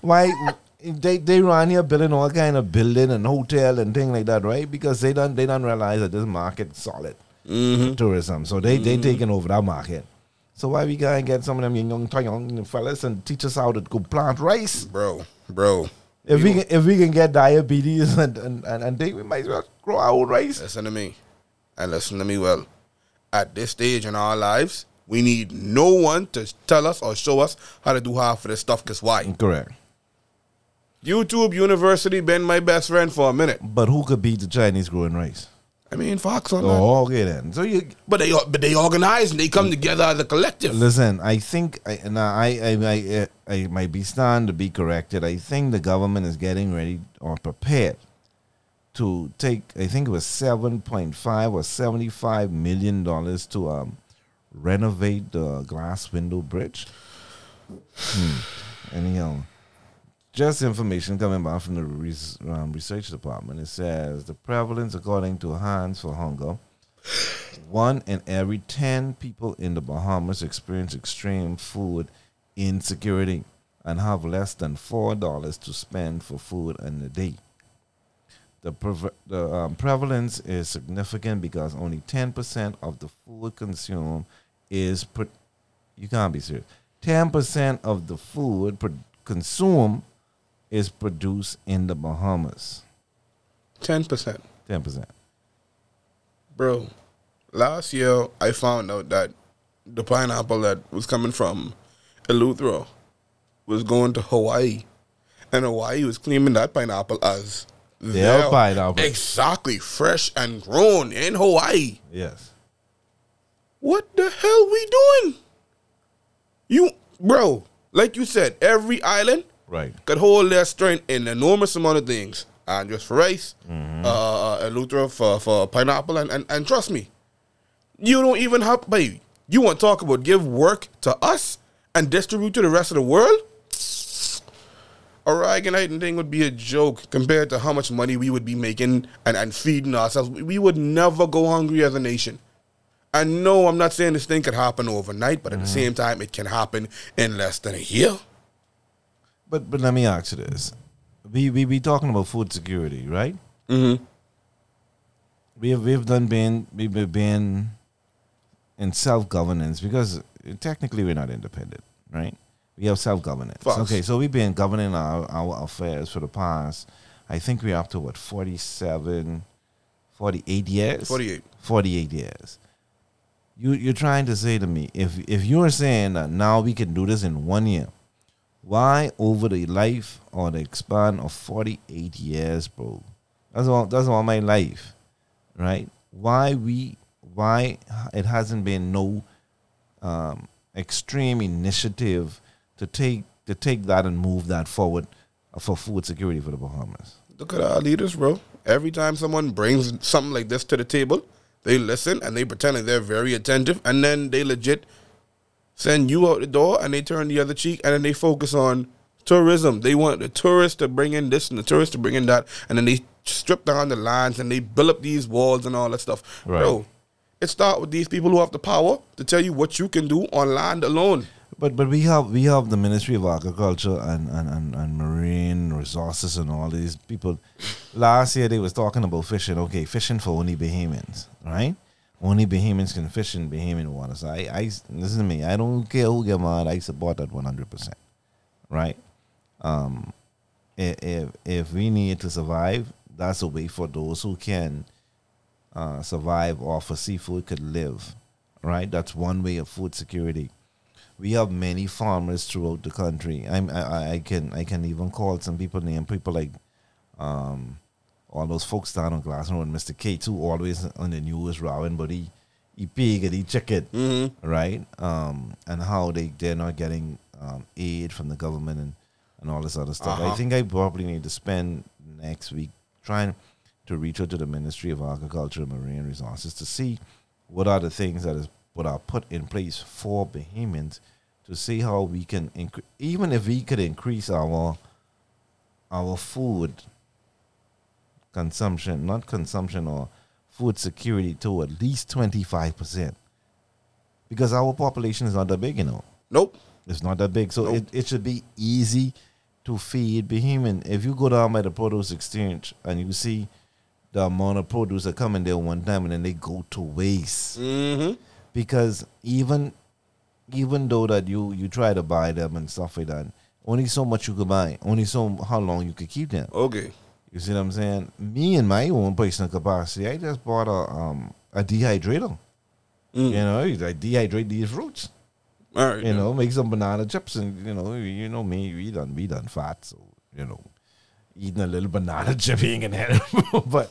Why they they run here building all kind of building and hotel and thing like that, right? Because they don't they don't realize that this market solid Mm-hmm. tourism. So they they taking over that market. So why we gotta get some of them young young fellas and teach us how to go plant rice? Bro, bro. If we can, if we can get diabetes and and, and, and think we might as well grow our own rice. Listen to me. And listen to me well. At this stage in our lives, we need no one to tell us or show us how to do half of this stuff. Because why? Correct. YouTube University been my best friend for a minute. But who could beat the Chinese growing rice? I mean, Fox on that. Oh, okay then. So you But they but they organize and they come together as a collective. listen. I think I and I I I, I, might be stand to be corrected. I think the government is getting ready or prepared to take. I think it was seven point five or seventy five million dollars to um renovate the glass window bridge. Hmm. Anyhow, just information coming back from the res- um, research department. It says the prevalence, according to Hands for Hunger, one in every 10 people in the Bahamas experience extreme food insecurity and have less than $4 to spend for food in a day. The, the um, prevalence is significant because only 10% of the food consumed is put. You can't be serious. 10% of the food pro- consumed is produced in the Bahamas. Ten percent. 10%. Bro, last year I found out that the pineapple that was coming from Eleuthera was going to Hawaii. And Hawaii was claiming that pineapple as Their pineapple. Exactly. Fresh and grown in Hawaii. Yes. What the hell we doing? You bro, like you said, every island Right. could hold their strength in an enormous amount of things. And just for rice, Mm-hmm. uh, Luther for, for pineapple, and, and, and trust me, you don't even have, baby, you want to talk about give work to us and distribute to the rest of the world? Oregonite thing would be a joke compared to how much money we would be making and, and feeding ourselves. We would never go hungry as a nation. And no, I'm not saying this thing could happen overnight, but at the same time, it can happen in less than a year. But but let me ask you this: we we be talking about food security, right? Mm-hmm. We have we've done been we've been in self governance because technically we're not independent, right? We have self governance. Okay, so we've been governing our, our affairs for the past. I think we're up to what 47, 48 years. 48. 48 years. You you're trying to say to me if if you're saying that now we can do this in one year, why over the life or the span of 48 years, bro? That's all that's all my life. Right? Why we why it hasn't been no um, extreme initiative to take to take that and move that forward for food security for the Bahamas. Look at our leaders, bro. Every time someone brings something like this to the table, they listen and they pretend like they're very attentive, and then they legit send you out the door and they turn the other cheek and then they focus on tourism. They want the tourists to bring in this and the tourists to bring in that, and then they strip down the lines and they build up these walls and all that stuff. Right. Bro, it start with these people who have the power to tell you what you can do on land alone. But but we have we have the Ministry of Agriculture and, and, and, and Marine Resources and all these people. Last year they was talking about fishing. Okay, fishing for only Bahamians, right? Only Bahamians can fish in Bahamian waters. I, I listen to me. I don't care who get mad. I support that one hundred percent, right? Um, if if we need to survive, that's a way for those who can uh, survive off of seafood could live, right? That's one way of food security we have many farmers throughout the country. I'm, I, I- can I can even call some people name people like um all those folks down on Glass Road, Mr. K two always on the news rowing, but he he pig and he chicken, Mm-hmm. right? Um and how they they're not getting um, aid from the government and, and all this other stuff. I Uh-huh. think I probably need to spend next week trying to reach out to the Ministry of Agriculture and Marine Resources to see what are the things that is what are put in place for Bahamians to to see how we can incre- even if we could increase our our food consumption, not consumption or food security to at least twenty five percent. Because our population is not that big, you know. Nope. It's not that big. So Nope. it, it should be easy to feed behemoth. If you go down by the produce exchange and you see the amount of produce that come in there one time and then they go to waste. Mm-hmm. Because even even though that you you try to buy them and stuff like that, only so much you could buy. Only so how long you could keep them. Okay. You see what I'm saying? Me and my own personal capacity, I just bought a um a dehydrator. Mm. You know, I dehydrate these fruits. All right. You know, make some banana chips, and you know, you know me, we done we done fat, so you know, eating a little banana chip ain't gonna help. but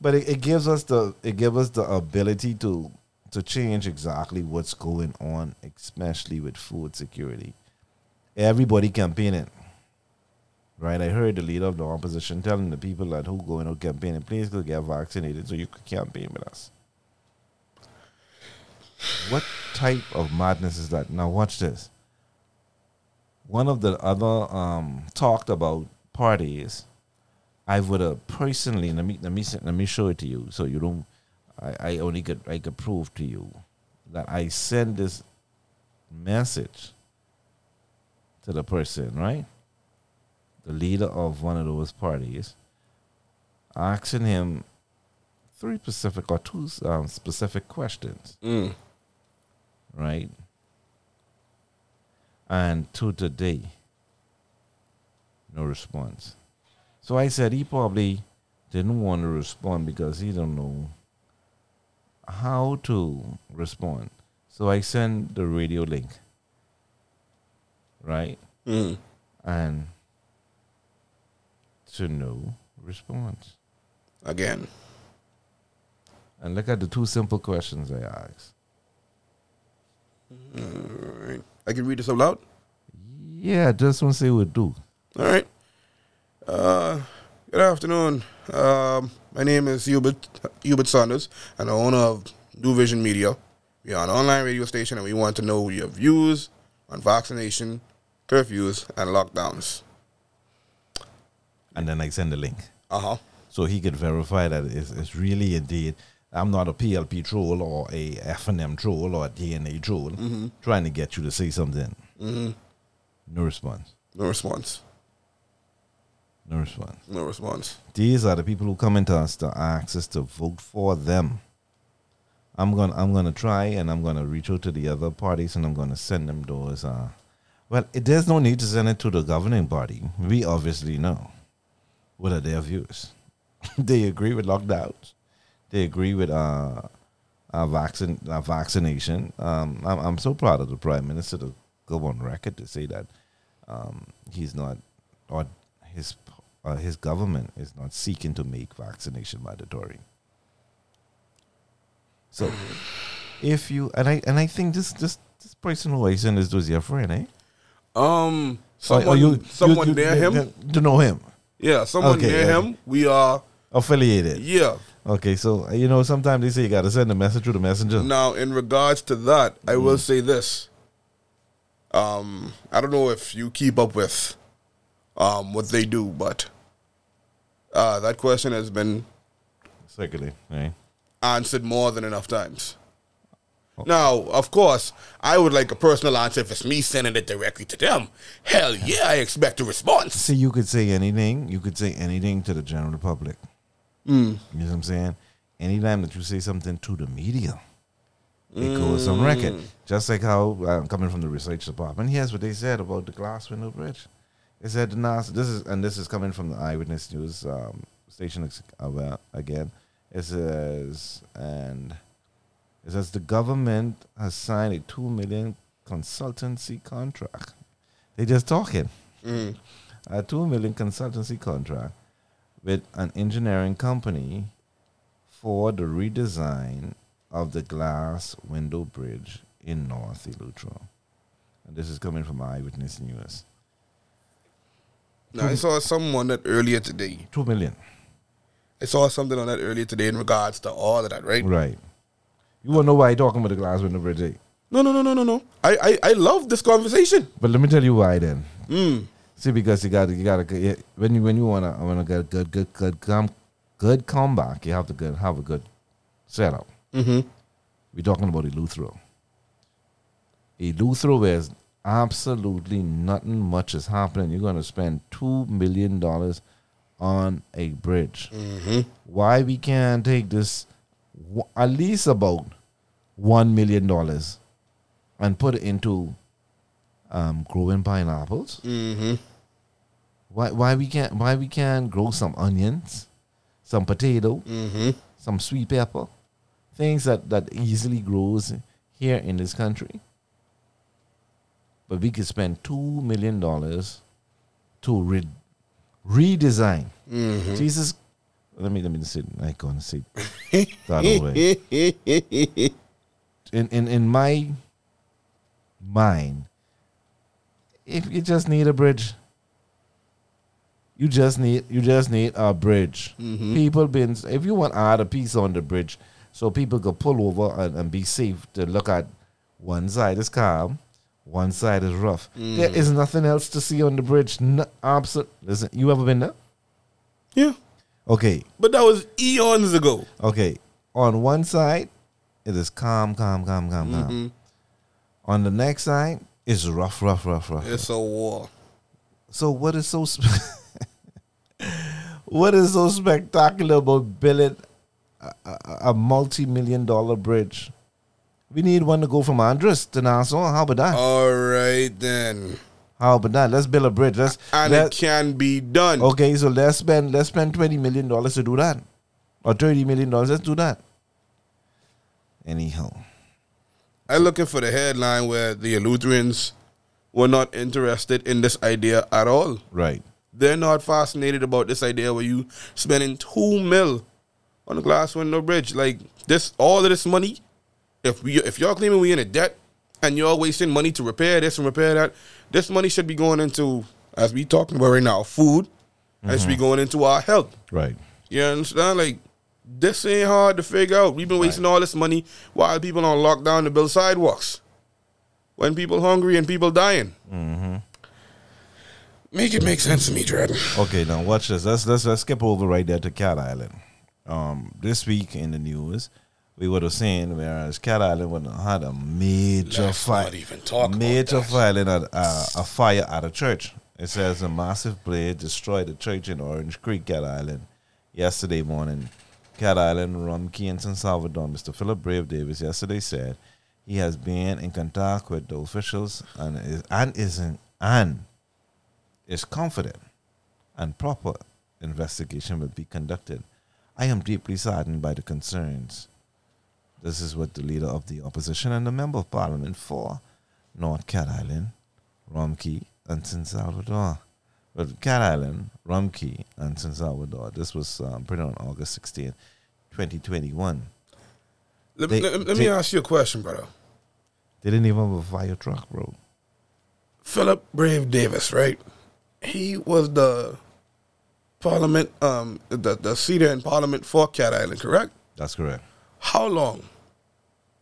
but it, it gives us the it gives us the ability to to change exactly what's going on, especially with food security. Everybody campaigning. Right, I heard the leader of the opposition telling the people that who going out campaigning, please go get vaccinated so you can campaign with us. What type of madness is that? Now watch this. One of the other um, talked about parties, I would have personally let me let me let me show it to you so you don't. I, I only could I could prove to you that I send this message to the person right, the leader of one of those parties, asking him three specific or two um, specific questions Mm. right? And to today, no response. So I said he probably didn't want to respond because he don't know how to respond. So I sent the radio link, right? Mm. And to no response. Again. And look at the two simple questions I asked. All right. I can read this out loud. Yeah, just want to say what do. All right. Uh, good afternoon. Um, my name is Hubert Hubert Saunders, and the owner of NuVision Media. We are an online radio station, and we want to know your views on vaccination, curfews, and lockdowns. And then I send the link. Uh huh. so he could verify that it's, it's really indeed. I'm not a PLP troll or a FNM troll or a DNA troll trying to get you to say something. Mm-hmm. No response. No response. No response. No response. These are the people who come into us to ask us to vote for them. I'm gonna I'm gonna try and I'm gonna reach out to the other parties and I'm gonna send them those. Uh, well, it, there's no need to send it to the governing party. We obviously know what are their views. they agree with lockdowns. They agree with uh, uh, vaccine uh, vaccination. Um, I'm I'm so proud of the prime minister to go on record to say that um, he's not or his uh, his government is not seeking to make vaccination mandatory. So, if you and I and I think this this this person who I sent this to is your friend, eh? Um, Or- or someone, someone you- near you- him. to know him, Yeah, someone Okay, near okay. him. We are. affiliated. Yeah. Okay, so you know sometimes they say you got to send a message through the messenger. Now, in regards to that, I Mm. will say this. Um, I don't know if you keep up with um, what they do, but uh, that question has been Circulating, right? answered more than enough times. Now, of course, I would like a personal answer if it's me sending it directly to them. Hell yeah, I expect a response. See, you could say anything. You could say anything to the general public. Mm. You know what I'm saying? Anytime that you say something to the media, it goes on record. Just like how uh, coming from the research department, here's what they said about the glass window bridge. They said the NASA. This is and this is coming from the Eyewitness News um, station ex- uh, again. It says and it says the government has signed a two million consultancy contract. They just talking Mm. a two million consultancy contract with an engineering company for the redesign of the glass window bridge in North Eleuthera. And this is coming from Eyewitness News. Now, I saw someone that earlier today. Two million. I saw something on that earlier today in regards to all of that, right? Right. You why I talking about the glass window bridge? eh? No, no, no, no, no, no. I, I, I love this conversation. But let me tell you why then. Mm. See, because you got you got to, when you when you wanna wanna get a good good good good good comeback, you have to good, have a good setup. Mm-hmm. We're talking about Eleuthera. Eleuthera where absolutely nothing much is happening. You're going to spend two million dollars on a bridge. Why we can't take this at least about one million dollars and put it into um, growing pineapples? Mm-hmm. Why why we can't why we can't grow some onions, some potato, Mm-hmm. some sweet pepper, things that that easily grows here in this country. But we could spend two million dollars to re- redesign. Mm-hmm. Jesus, let me let me say I can't say that away. In in in my mind, if you just need a bridge, you just need you just need a bridge. Mm-hmm. People been if you want to add a piece on the bridge, so people could pull over and, and be safe to look at one side is calm, one side is rough. There mm. is nothing else to see on the bridge. No, absolute. Listen, you ever been there? Yeah. Okay, But that was eons ago. okay. On one side, it is calm, calm, calm, calm, calm. Mm-hmm. On the next side, it's rough, rough, rough, rough. It's a war. So what is so sp- what is so spectacular about building a, a, a multi-million dollar bridge? We need one to go from Andros to Nassau. How about that? All right then. How about that? Let's build a bridge. Let's And let- it can be done. okay. So let's spend let's spend twenty million dollars to do that, or thirty million dollars. Let's do that. Anyhow, I'm looking for the headline where the Eleutherans were not interested in this idea at all. right? They're not fascinated about this idea where you spending two mil on a glass window bridge. Like this, all of this money. If we, if y'all claiming we in a debt and you're wasting money to repair this and repair that, this money should be going into, as we talking about right now, food, and it should be going into our health. Right. You understand? Like this ain't hard to figure out. We've been wasting all this money while people on lockdown to build sidewalks. When people hungry and people dying. Mm-hmm. Make it make sense to me, Dred. Okay, now watch this. Let's let's let's skip over right there to Cat Island. Um, this week in the news, we would have seen whereas Cat Island would have had a major Let's fire, not even talk major fire at uh, a fire at a church. It says a massive blaze destroyed a church in Orange Creek, Cat Island, yesterday morning. Cat Island, Rum Rumkey, and San Salvador. Mr. Philip Brave Davis yesterday said he has been in contact with the officials and is and is in, and is confident and proper investigation will be conducted. I am deeply saddened by the concerns. This is what the leader of the opposition and the member of parliament for North Cat Island, Rum Cay, and San Salvador. Well, Cat Island, Rum Cay, and San Salvador. This was um, printed on August 16, 2021. Let, They- let- let they- me ask you a question, brother. They didn't even have a fire truck, bro. Philip Brave Davis, right? He was the parliament, um, the, the seater in parliament for Cat Island, correct? That's correct. How long?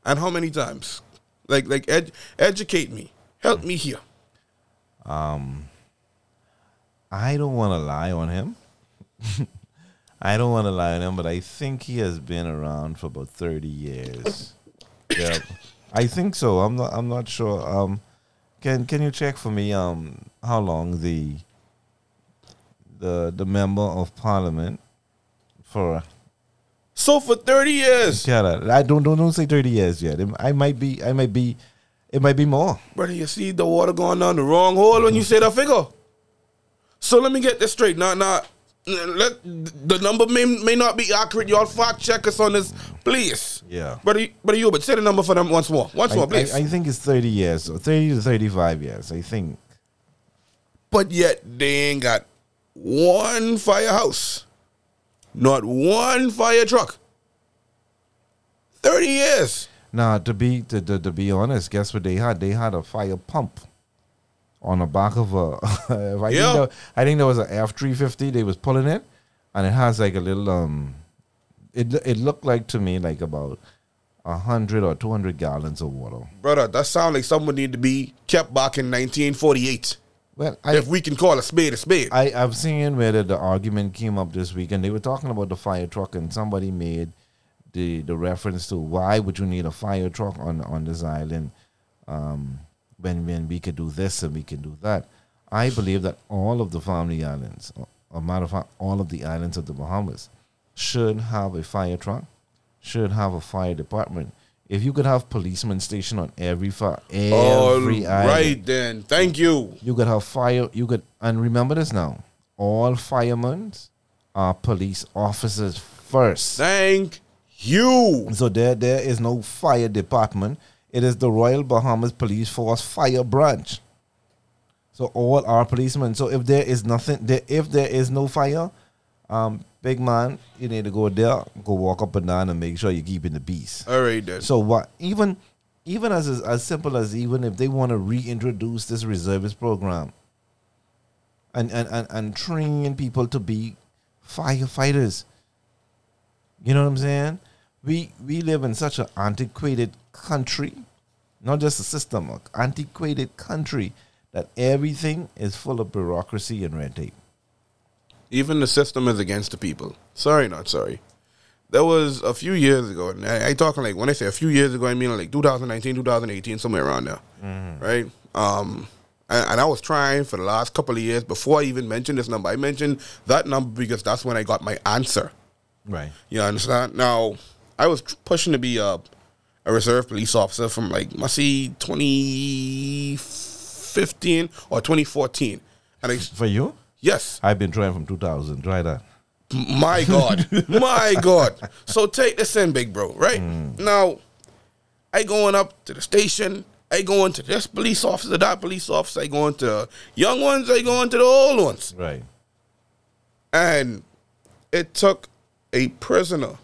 And how many times? Like, like, ed- educate me. Help me here. Um I don't want to lie on him. I don't want to lie on him, but I think he has been around for about thirty years. yeah, I think so. I'm not. I'm not sure. Um, can Can you check for me? Um, how long the the the member of parliament for So for 30 years, yeah, I don't don't don't say thirty years yet. I might be. I might be. It might be more. brother, you see the water going down the wrong hole when you say that figure. So let me get this straight. Now, now, let the number may may not be accurate. Y'all fact check us on this, please. Yeah. Brother, brother, you but say the number for them once more. Once I, more, please. I, I think it's thirty years. So thirty to thirty-five years. I think. but yet they ain't got one firehouse, not one fire truck. Thirty years. Now, to be to, to, to be honest, guess what they had? They had a fire pump on the back of a. I, Yeah. think there, I think there was an F three fifty. They was pulling it, and it has like a little um. It it looked like to me like about a hundred or two hundred gallons of water. Brother, that sounds like someone need to be kept back in 1948. Well, I, if we can call a spade a spade. I, I've seen where the, the argument came up this week, and they were talking about the fire truck, and somebody made the the reference to why would you need a fire truck on on this island um, when when we could do this and we can do that. I believe that all of the family islands, or a matter of fact, all of the islands of the Bahamas, should have a fire truck, should have a fire department. If you could have policemen stationed on every fire, every All island, right then. Thank you. you could have fire. You could and remember this now. All firemen are police officers first. Thank you. So there, there is no fire department. It is the Royal Bahamas Police Force Fire Branch. So all our policemen. So if there is nothing, there, if there is no fire, um, big man, you need to go there, go walk up and down, and make sure you're keeping the peace. All right then. So what? Even even as as simple as even if they want to reintroduce this reservist program, and and and, and train people to be firefighters. You know what I'm saying? We we live in such an antiquated country, not just a system, an antiquated country that everything is full of bureaucracy and red tape. Even the system is against the people. Sorry, not sorry. There was a few years ago, and I, I talking like when I say a few years ago, I mean like 2019, 2018, somewhere around there, right? Um, and, and I was trying for the last couple of years before I even mentioned this number. I mentioned that number because that's when I got my answer. Right. You understand? Now, I was pushing to be a, a reserve police officer from like, must see 2015 or 2014. And I, For you, yes, I've been trying from 2000. Try that. my God, my God. So take this in, big bro, right? Mm. Now, I going up to the station. I going to this police officer, that police officer. I going to young ones. I going to the old ones. Right. And it took a prisoner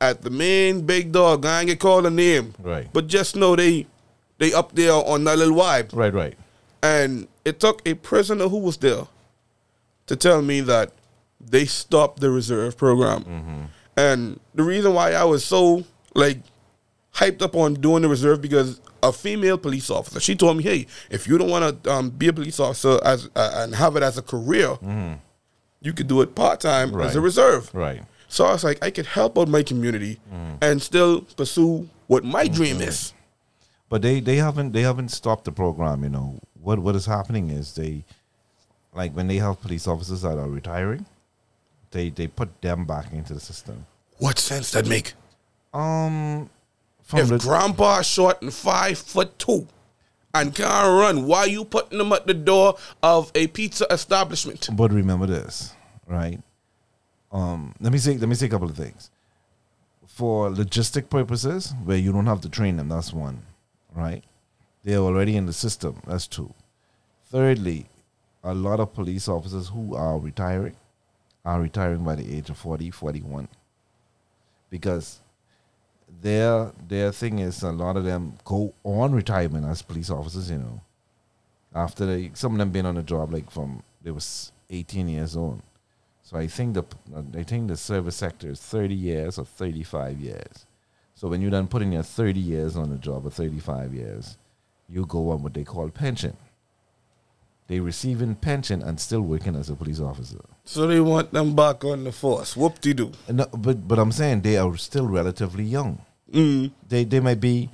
at the main big dog. I ain't get called a name, Right. But just know they they up there on that little vibe. Right. Right. And it took a prisoner who was there to tell me that they stopped the reserve program. And the reason why I was so like hyped up on doing the reserve because a female police officer, she told me, "Hey, if you don't want to um, be a police officer as uh, and have it as a career, you could do it part time as a reserve." Right. So I was like, I could help out my community and still pursue what my dream is. But they, they haven't they haven't stopped the program. You know what what is happening is they, like when they have police officers that are retiring, they they put them back into the system. What sense that make? Um, If the grandpa short and five foot two and can't run, why you putting them at the door of a pizza establishment? but remember this, right? Um, let me say let me say a couple of things. For logistic purposes, where you don't have to train them, that's one, right? They're already in the system. That's two. Thirdly, a lot of police officers who are retiring are retiring by the age of 40, 41. Because their their thing is a lot of them go on retirement as police officers, you know. After they some of them been on the job like from they was 18 years old. So I think the I think the service sector is 30 years or 35 years. So when you're done putting your 30 years on the job or 35 years, you go on what they call pension. They receiving pension and still working as a police officer. So they want them back on the force. Whoop de doo. No, but but I'm saying they are still relatively young. Mm. They they might be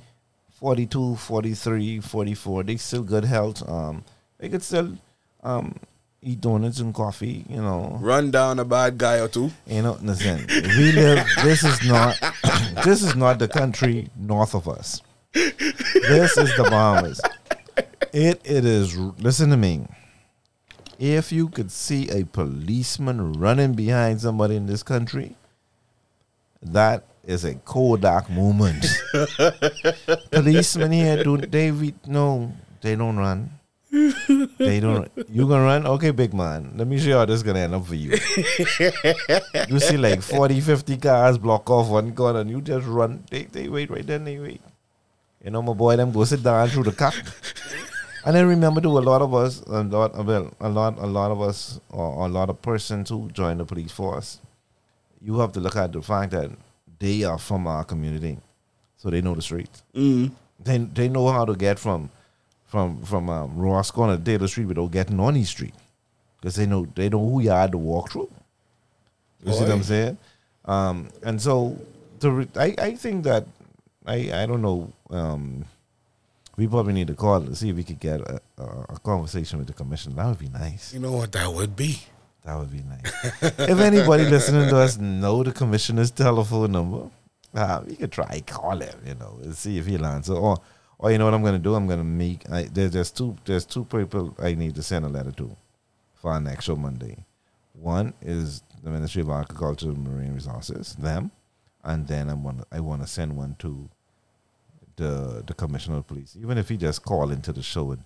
42, 43, 44. They still good health. Um, they could still um eat donuts and coffee. You know, Run down a bad guy or two. you know. Listen, we live. This is not. this is not the country north of us. This is the Bahamas. It it is. Listen to me. If you could see a policeman running behind somebody in this country, that is a Kodak moment. Policemen here do they re- no, they don't run. They don't. You gonna run? Okay, big man. Let me show you how this is gonna end up for you. you see like 40, 50 cars block off one corner, and you just run. They they wait right then. They wait. You know, my boy, them go sit down through the car. And then remember, too, a lot of us, a lot, well, a lot, a lot of us, or a lot of persons who join the police force, you have to look at the fact that they are from our community. so they know the streets. Mm. They they know how to get from from from um, Roscoe to Taylor Street without getting on East Street, because they know they know who you had to walk through. You see what I'm saying? Um, and so the re- I I think that I I don't know. Um, we probably need to call to see if we could get a, a, a conversation with the commission. That would be nice. You know what that would be? That would be nice. if anybody listening to us know the commissioner's telephone number, uh, we could try call him, you know, and see if he'll answer. Or, or you know what I'm gonna do? I'm gonna make. I, there, there's two. There's two people I need to send a letter to for our next show Monday. One is the Ministry of Agriculture and Marine Resources, them, and then I want I want to send one to the the commissioner of police, even if he just call into the show and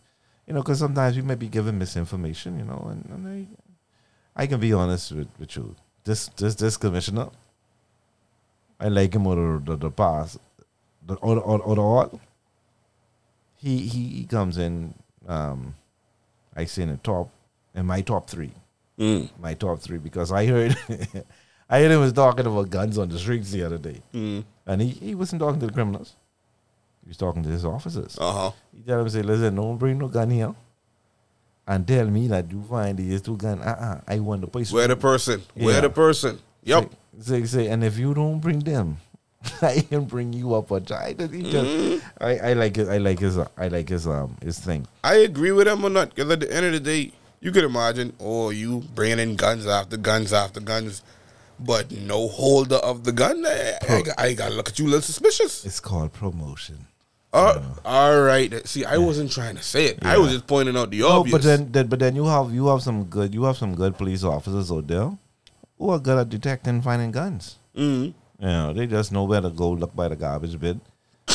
you know, because sometimes we may be given misinformation, you know, and, and I, I can be honest with, with you. This this this commissioner, I like him over the, the, the past, the or or, or the all. He he he comes in. Um, I say in the top, in my top three, Mm. my top three because I heard, I heard him was talking about guns on the streets the other day, Mm. and he, he wasn't talking to the criminals. He was talking to his officers. Uh huh. He tell him say, listen, don't bring no gun here. And tell me that you find these two gun. Uh uh I want the place. Where the person? Where Yeah. the person? Yep. Say, say, say, and if you don't bring them, I can bring you up a child. He Mm-hmm. I, I like it. I like his. I like his um his thing. I agree with him or not. Because at the end of the day, you could imagine, oh, you bringing in guns after guns after guns, but no holder of the gun. I, I, I gotta look at you a little suspicious. It's called promotion. Uh, all right. See, I wasn't trying to say it. I was just pointing out the Oh, obvious. but then, then, but then you have you have some good you have some good police officers out there who are good at detecting finding guns. Mhm. You know, they just know where to go look by the garbage bin.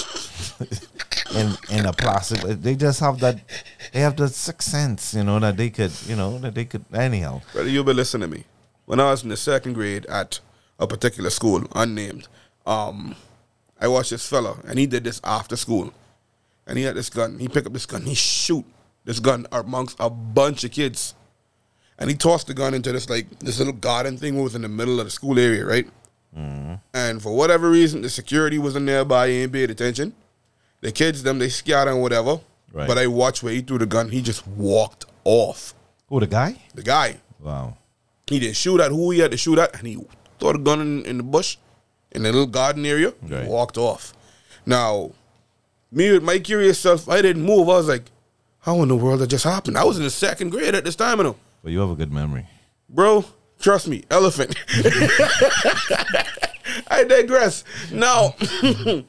in in a plastic they just have that they have the sixth sense, you know, that they could you know, that they could anyhow. Brother, you've been listening to me. When I was in the second grade at a particular school, unnamed, um, I watched this fella, and he did this after school. And he had this gun. He picked up this gun. He shoot this gun amongst a bunch of kids. And he tossed the gun into this like this little garden thing what was in the middle of the school area, right? And for whatever reason, the security wasn't nearby. He ain't paid attention. The kids, them, they scattered and whatever. Right. But I watched where he threw the gun. He just walked off. Oh, the guy? The guy. Wow. He didn't shoot at who he had to shoot at, and he threw the gun in, in the bush, in the little garden area, and Right. walked off. Now, me with my curious self, I didn't move. I was like, how in the world that just happened? I was in the second grade at this time, you know. But you have a good memory. Bro, trust me, elephant. I digress. Now, the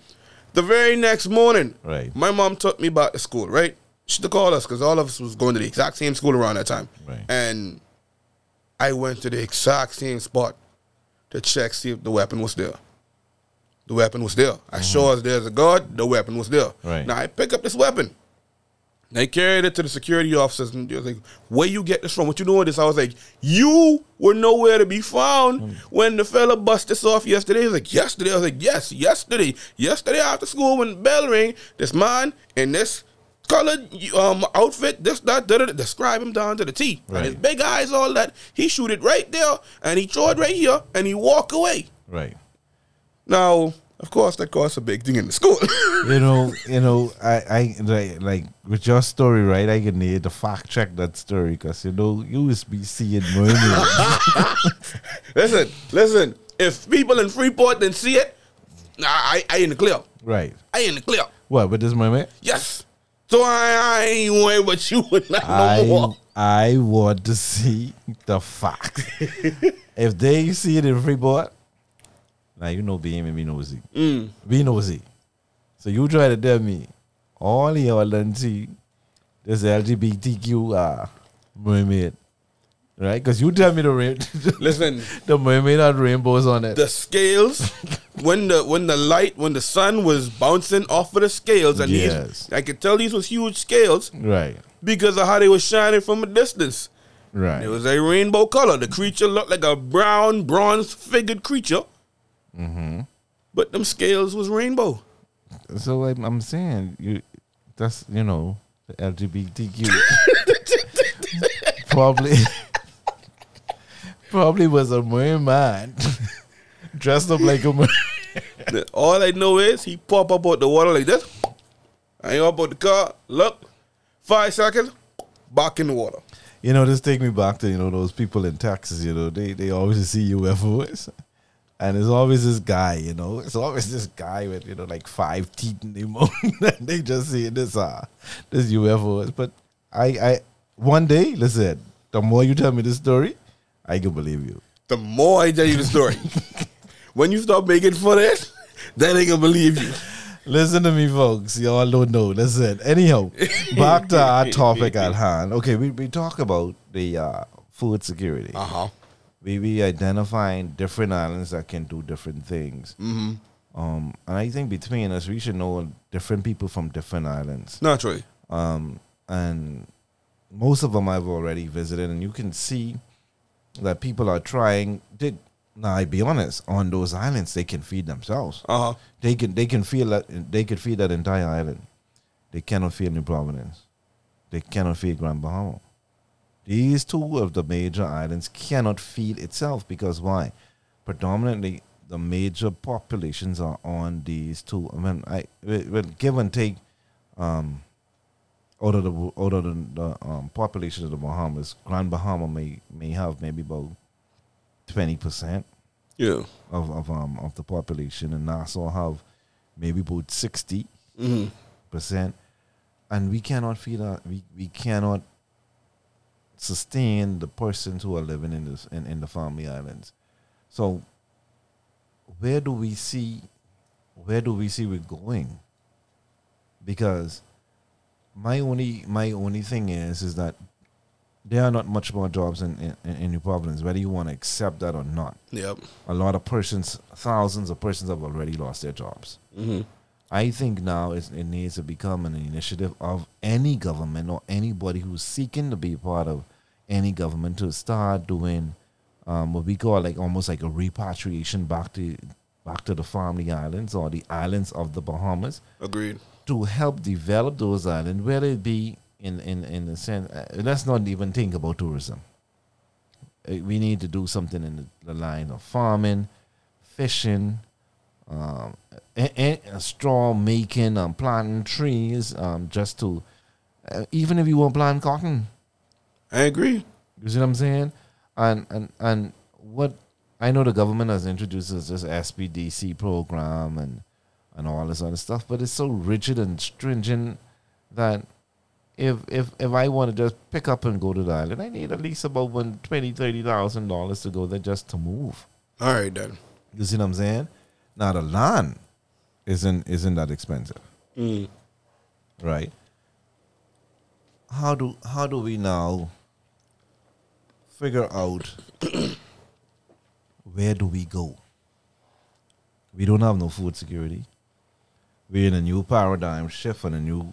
very next morning, Right. my mom took me back to school, right? She took all us because all of us was going to the exact same school around that time. Right. And I went to the exact same spot to check, see if the weapon was there. The weapon was there. I sure mm-hmm. as there's a guard, the weapon was there. Right. Now I pick up this weapon. They carried it to the security officers and they was like, Where you get this from? What you doing with this? I was like, You were nowhere to be found mm. when the fella bust this off yesterday. He was like, Yesterday. I was like, Yes, yesterday. Yesterday after school when the bell rang, this man and this colored um outfit, this, that, da, da, da, describe him down to the T. And his big eyes, all that. He shoot it right there and he throw it right here and he walk away. Right. Now, of course, that caused a big thing in the school. you know, you know, I, I like, like with your story, right? I can need to fact check that story because you know you used to be seeing mermaids. listen, listen. If people in Freeport didn't see it, I, I in the clear. right? I in the clear. What with this mermaid? Yes. So I, I ain't worried with you and not no I more. I want to see the fact. if they see it in Freeport, now you know being me nosy. Mm. Be nosy. So you try to tell me all y'all done see this LGBTQ uh, mermaid. Right? Because you tell me the rain Listen, the mermaid had rainbows on it. the scales when the when the light when the sun was bouncing off of the scales and Yes. these I could tell these was huge scales right. because of how they were shining from a distance. Right. It was a rainbow color. The creature looked like a brown, bronze figured creature. Mm-hmm. But them scales was rainbow. So I'm, I'm saying you that's you know the LGBTQ probably probably was a merman dressed up like a mer- The- All I know is he pop up out the water like this. I ain't up out the car. Look, five seconds, back in the water. You know, this take me back to you know those people in Texas. You know, they they always see UFOs, and it's always this guy. You know, it's always this guy with you know like five teeth in the mouth. and they just see this uh this UFOs. But I I one day, listen, the more you tell me this story, I can believe you. The more I tell you the story, when you start making fun of it, then they gonna believe you. Listen to me, folks. Y'all don't know. Listen. Anyhow, back to our topic at hand. Okay, we, we talk about the uh, food security. Uh huh. we be identifying different islands that can do different things. Mm-hmm. Um, and I think between us, we should know different people from different islands. Naturally. Um, and most of them I've already visited, and you can see that people are trying. Did now I be honest on those islands, they can feed themselves. Uh huh. They can they can feel that they could feed that entire island. They cannot feed New Providence. They cannot feed Grand Bahama. These two of the major islands cannot feed itself because why? Predominantly, the major populations are on these two. I mean, I well, give and take. Um, out of the out of the, the um, population of the Bahamas, Grand Bahama may may have maybe about twenty percent Yeah. of of um of the population, and Nassau have maybe about sixty Mm-hmm. percent, and we cannot feed our we, we cannot sustain the persons who are living in this in, in the family islands. So where do we see where do we see we're going? Because my only my only thing is is that there are not much more jobs in, in, in New Providence, whether you want to accept that or not Yep. a lot of persons, thousands of persons have already lost their jobs. Mm-hmm. I think now it needs to become an initiative of any government or anybody who's seeking to be part of any government to start doing um, what we call like almost like a repatriation back to back to the family islands or the islands of the Bahamas Agreed. To help develop those islands, whether it be in in in the sense. Uh, let's not even think about tourism. Uh, We need to do something in the, the line of farming, fishing, um, a, a, a straw making, um, planting trees, um, just to uh, even if you want to plant cotton, I agree. you see what I'm saying? And and and what I know the government has introduced is this SPDC program and and all this other stuff, but it's so rigid and stringent that if if if I want to just pick up and go to the island, I need at least about one twenty thirty thousand dollars to go there just to move. All right then. You see what I'm saying? Now the land isn't isn't that expensive, Mm. right? How do how do we now figure out where do we go? We don't have no food security. We're in a new paradigm shift and a new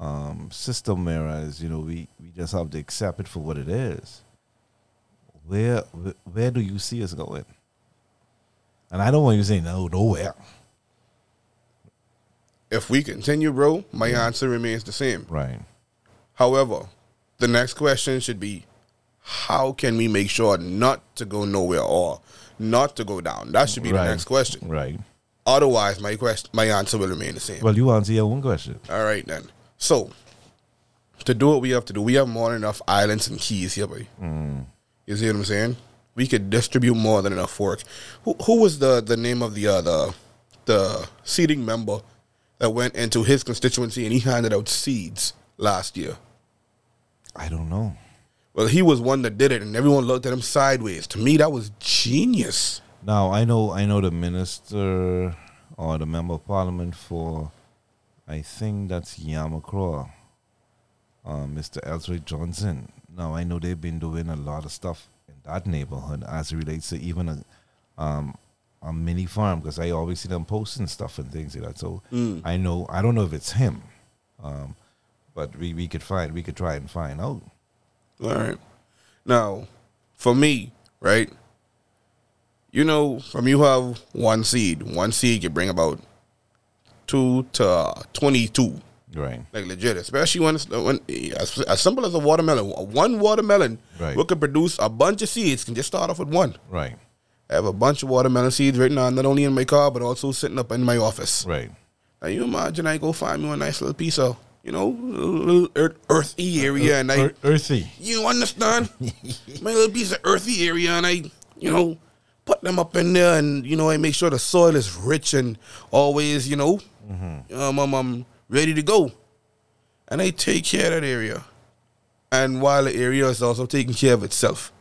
um, system, whereas you know we, we just have to accept it for what it is. Where where, do you see us going? And I don't want you to say no, nowhere. If we continue, bro, my answer remains the same. Right. However, the next question should be how can we make sure not to go nowhere or not to go down? That should be right. the next question. Right. Otherwise, my question, my answer will remain the same. Well, you answer your own question. All right then. So, to do what we have to do, we have more than enough islands and keys here, boy. You see what I'm saying? We could distribute more than enough work. Who who was the the name of the uh, the the seating member that went into his constituency and he handed out seeds last year? I don't know. Well, he was one that did it, and everyone looked at him sideways. To me, that was genius. Now I know I know the minister or the member of parliament for I think that's Yamacraw, uh, Mr. Elsworth Johnson. Now I know they've been doing a lot of stuff in that neighborhood as it relates to even a um a mini farm because I always see them posting stuff and things like that. So I know I don't know if it's him, um, but we, we could find we could try and find out. All right. Now, for me, right? You know, from you have one seed. One seed can bring about two to uh, twenty-two. Right. Like legit, especially when it's when as, as simple as a watermelon. One watermelon, Right. we could produce a bunch of seeds. Can just start off with one. Right. I have a bunch of watermelon seeds right now, not only in my car, but also sitting up in my office. Right. Now you imagine I go find me a nice little piece of, you know, little earth, earthy area, and I, earthy. you understand, my little piece of earthy area, and I, you know, put them up in there, and you know, I make sure the soil is rich and always, you know, um, um, um, ready to go, and they take care of that area, and while the area is also taking care of itself.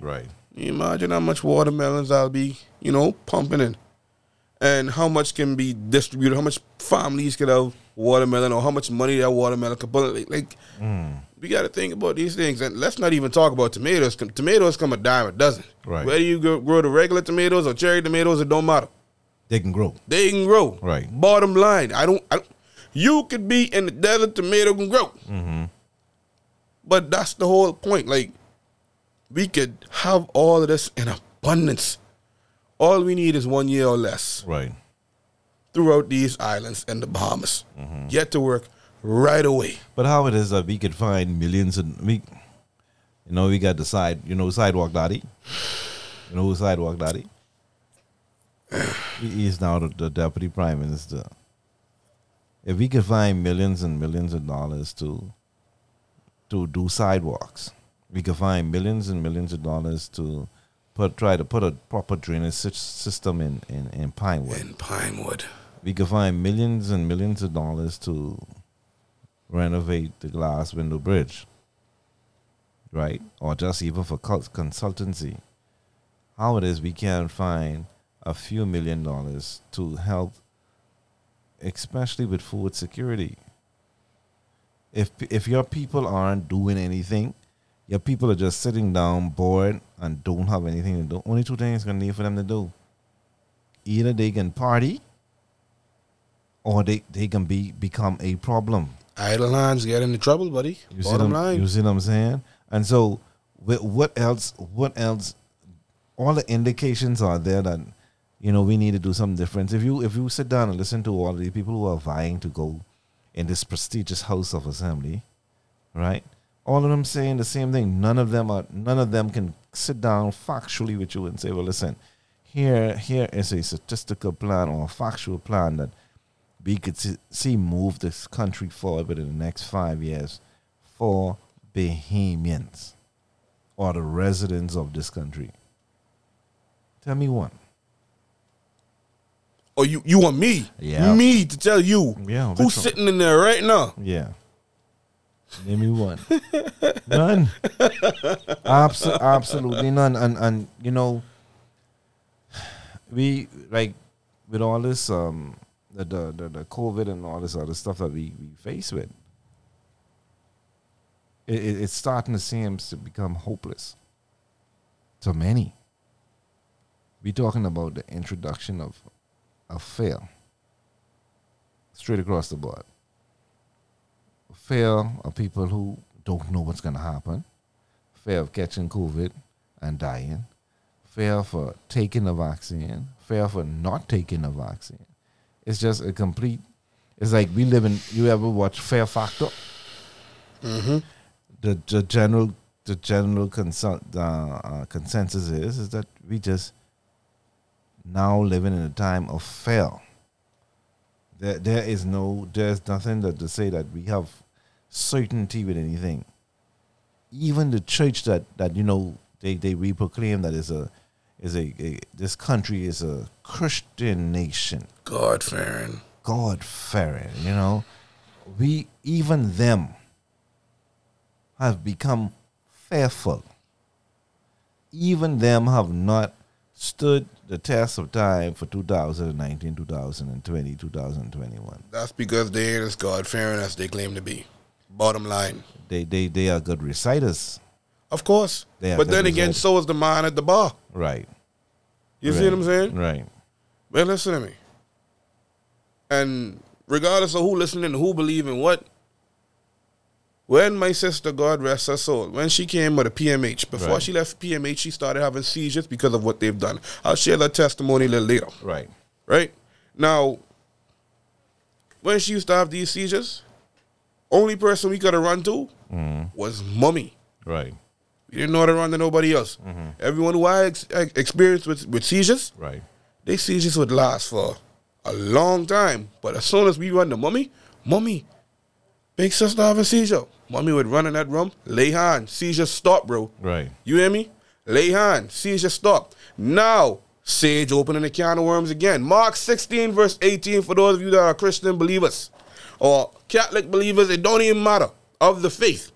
Right. You imagine how much watermelons I'll be, you know, pumping in. And how much can be distributed, how much families can have watermelon, or how much money that watermelon put. Like, like we got to think about these things. And let's not even talk about tomatoes Tomatoes come a dime a dozen. Right. Whether you grow, grow the regular tomatoes or cherry tomatoes, it don't matter. They can grow. They can grow. Right. Bottom line, I don't. I don't you could be in the desert, tomato can grow. Mm-hmm. But that's the whole point. Like, we could have all of this in abundance. All we need is one year or less Right. Throughout these islands and the Bahamas. Mm-hmm. Get to work right away. But how it is that we could find millions and we, you know, we got the side, you know, sidewalk daddy. You know who sidewalk daddy? he is now the, the deputy prime minister. If we could find millions and millions of dollars to, to do sidewalks, we could find millions and millions of dollars to put try to put a proper drainage system in in, in Pinewood In Pinewood. We could find millions and millions of dollars to renovate the glass window bridge, right? Or just even for consultancy. How it is we can find a few million dollars to help, especially with food security. If if your people aren't doing anything, your people are just sitting down bored and don't have anything to do. Only two things gonna need for them to do. Either they can party or they, they can be become a problem. Idle hands get into trouble, buddy. You see, Bottom line. you see what I'm saying? And so, wh- what else? What else? All the indications are there that you know we need to do something different. If you if you sit down and listen to all the people who are vying to go in this prestigious House of Assembly, right? All of them saying the same thing. None of them are. None of them can sit down factually with you and say, "Well, listen, here here is a statistical plan or a factual plan that we could see, move this country forward within the next five years for Bahamians or the residents of this country. Tell me one. Or you, you want me? Yeah. Me to tell you Yeah, who's one? sitting in there right now. Yeah. Name me one. none. Abso- absolutely none. And and you know, we like with all this um the the the, the COVID and all this other stuff that we we face with. It, it, it's starting to seem to become hopeless to many. We're talking about the introduction of a fear straight across the board fear of people who don't know what's going to happen, fear of catching COVID and dying, fear for taking the vaccine, fear for not taking the vaccine. It's just a complete. It's like we live in. You ever watch Fear Factor? Mm-hmm. The the general the general consult, uh, uh, consensus is is that we just now living in a time of fail. There, there is no, there's nothing that to say that we have certainty with anything. Even the church that, that you know they they reproclaim that is a is a, a this country is a Christian nation, God fearing. God fearing. You know, we even them have become fearful. Even them have not stood the test of time for 2019, 2020, 2021. That's because they ain't as God fearing as they claim to be. Bottom line. They they they are good reciters, Of course. But then again, so is the mind at the bar. right? You see what I'm saying? Right. But listen to me. And regardless of who listening and who believe in what, when my sister, God rest her soul, when she came with a PMH, before Right. she left PMH, she started having seizures because of what they've done. I'll share that testimony a little later. Right. Right? Now, when she used to have these seizures, only person we could have run to Mm. was mommy. Right. We didn't know how to run to nobody else. Mm-hmm. Everyone who I ex- ex- experienced with, with seizures, Right. they seizures would last for a long time. But as soon as we run the mummy, mummy, big sister have a seizure. Mummy would run in that room, lay hand, seizure stop, bro. Right. You hear me? Lay hand, seizure stop. Now, Sage opening the can of worms again. Mark 16, verse 18, for those of you that are Christian believers or Catholic believers, it don't even matter, of the faith.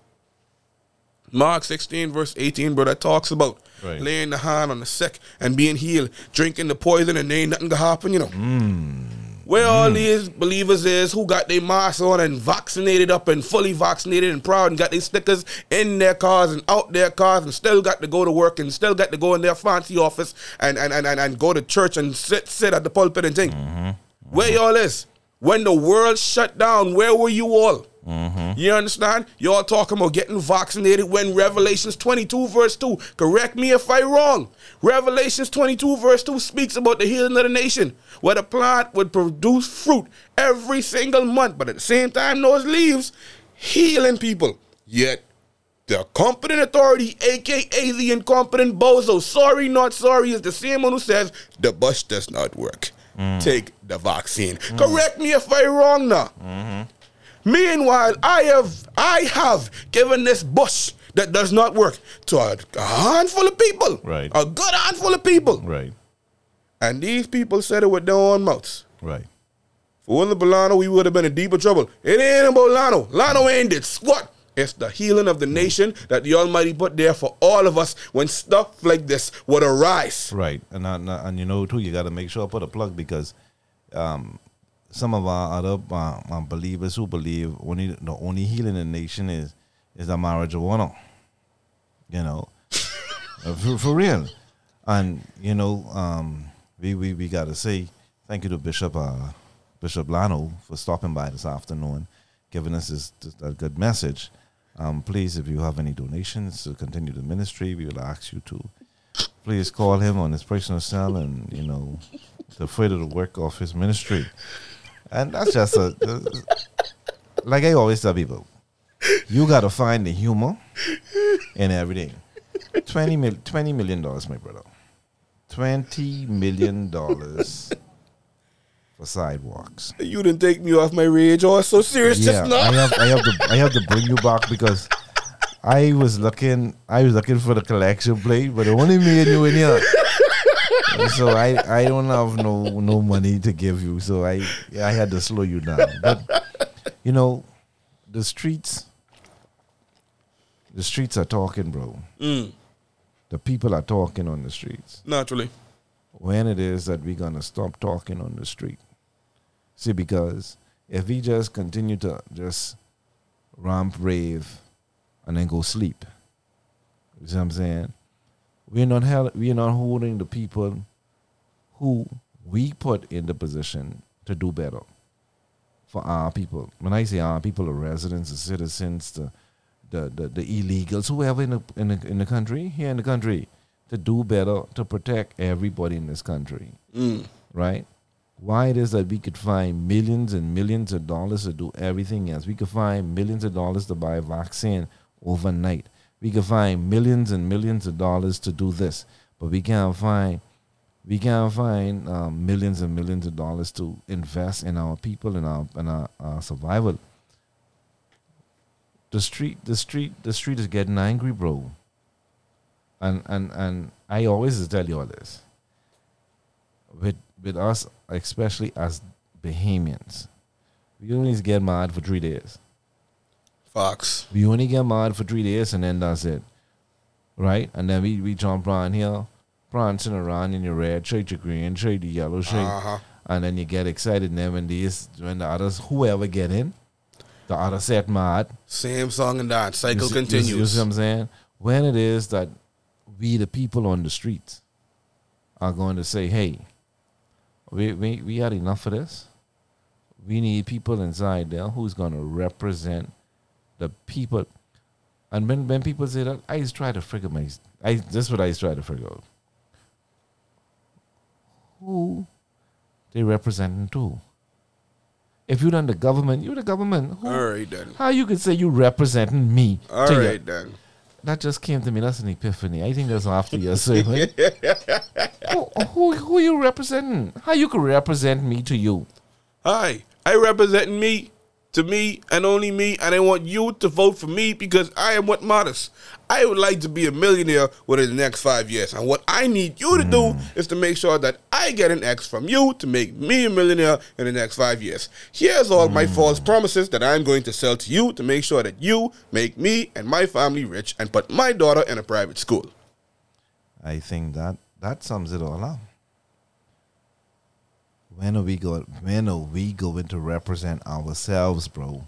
Mark 16, verse 18, bro, that talks about Right. laying the hand on the sick and being healed, drinking the poison, and ain't nothing gonna happen, you know. Mm. Where all mm. these believers is who got their masks on and vaccinated up and fully vaccinated and proud and got their stickers in their cars and out their cars and still got to go to work and still got to go in their fancy office and and, and, and, and go to church and sit sit at the pulpit and think. Mm-hmm. Where y'all is? When the world shut down, where were you all? Mm-hmm. You understand? Y'all talking about getting vaccinated when Revelations 22 verse 2, correct me if I wrong. Revelations 22 verse 2 speaks about the healing of the nation, where the plant would produce fruit every single month, but at the same time, those leaves healing people. Yet the competent authority, aka the incompetent bozo, sorry, not sorry, is the same one who says the bus does not work. Mm. Take the vaccine. Mm. Correct me if I wrong now. Mm-hmm. Meanwhile, I have I have given this bus that does not work to a, a handful of people. Right. A good handful of people. Right. And these people said it with their own mouths. Right. If it wasn't for Lano, we would have been in deeper trouble. It ain't about Lano. Lano ain't did squat. It's the healing of the nation that the Almighty put there for all of us when stuff like this would arise. Right, and and, and you know too, you got to make sure I put a plug because um, some of our other uh, uh, believers who believe only the only healing in the nation is is the marijuana. You know, Uh, for, for real, and you know, um, we we we got to say thank you to Bishop uh, Bishop Lano for stopping by this afternoon, giving us this, this a good message. Um, please, if you have any donations to continue the ministry, we will ask you to please call him on his personal cell and you know to further the work of his ministry and that's just a like i always tell people you gotta find the humor in everything 20, mil, 20 million dollars my brother 20 million dollars for sidewalks You didn't take me off my rage. Oh, so serious yeah, just now. I have, I have to, I have to bring you back because I was looking, I was looking for the collection plate, but it only me and you in here. So I, I don't have no, no money to give you. So I, I had to slow you down. But you know, the streets, the streets are talking, bro. Mm, The people are talking on the streets naturally. when it is that we're gonna stop talking on the street. See, because if we just continue to just ramp rave and then go sleep, you see what I'm saying? We're not held, we're not holding the people who we put in the position to do better for our people. When I say our people, the residents, the citizens, the the, the, the illegals, whoever in the, in the in the country, here in the country, to do better to protect everybody in this country, Mm. right? Why it is that we could find millions and millions of dollars to do everything else. We could find millions of dollars to buy a vaccine overnight. We can find millions and millions of dollars to do this, but we can't find we can't find um, millions and millions of dollars to invest in our people and our and our, our survival. The street, the street, the street is getting angry, bro. And and and I always tell you all this. With with us, especially as Bahamians, we only get mad for three days. Fox. We only get mad for three days and then that's it. Right? And then we, we jump around here, prancing around in your red shirt, your green shirt, your yellow shirt. Uh-huh. And then you get excited and then when these when the others whoever get in, the other set mad. Same song and dance. Cycle You see- you continues. You see what I'm saying? When it is that we the people on the streets are going to say, Hey, we we, we had enough of this. We need people inside there who's gonna represent the people. And when, when people say that, I just try to figure my I this is what I just try to figure out. Who they representing to? If you're not the government, you're the government. Who, All right then. how you could say you representing me? All to right your- then. that just came to me. That's an epiphany. I think that's after your sermon. who, who who you representing? How you could represent me to you? Hi, I representing me to me and only me, and I want you to vote for me because I am what matters. I would like to be a millionaire within the next five years, and what I need you to do mm. is to make sure that I get an X from you to make me a millionaire in the next five years. Here's all my mm. false promises that I'm going to sell to you to make sure that you make me and my family rich and put my daughter in a private school. I think that that sums it all up. When are we going? When are we going to represent ourselves, bro?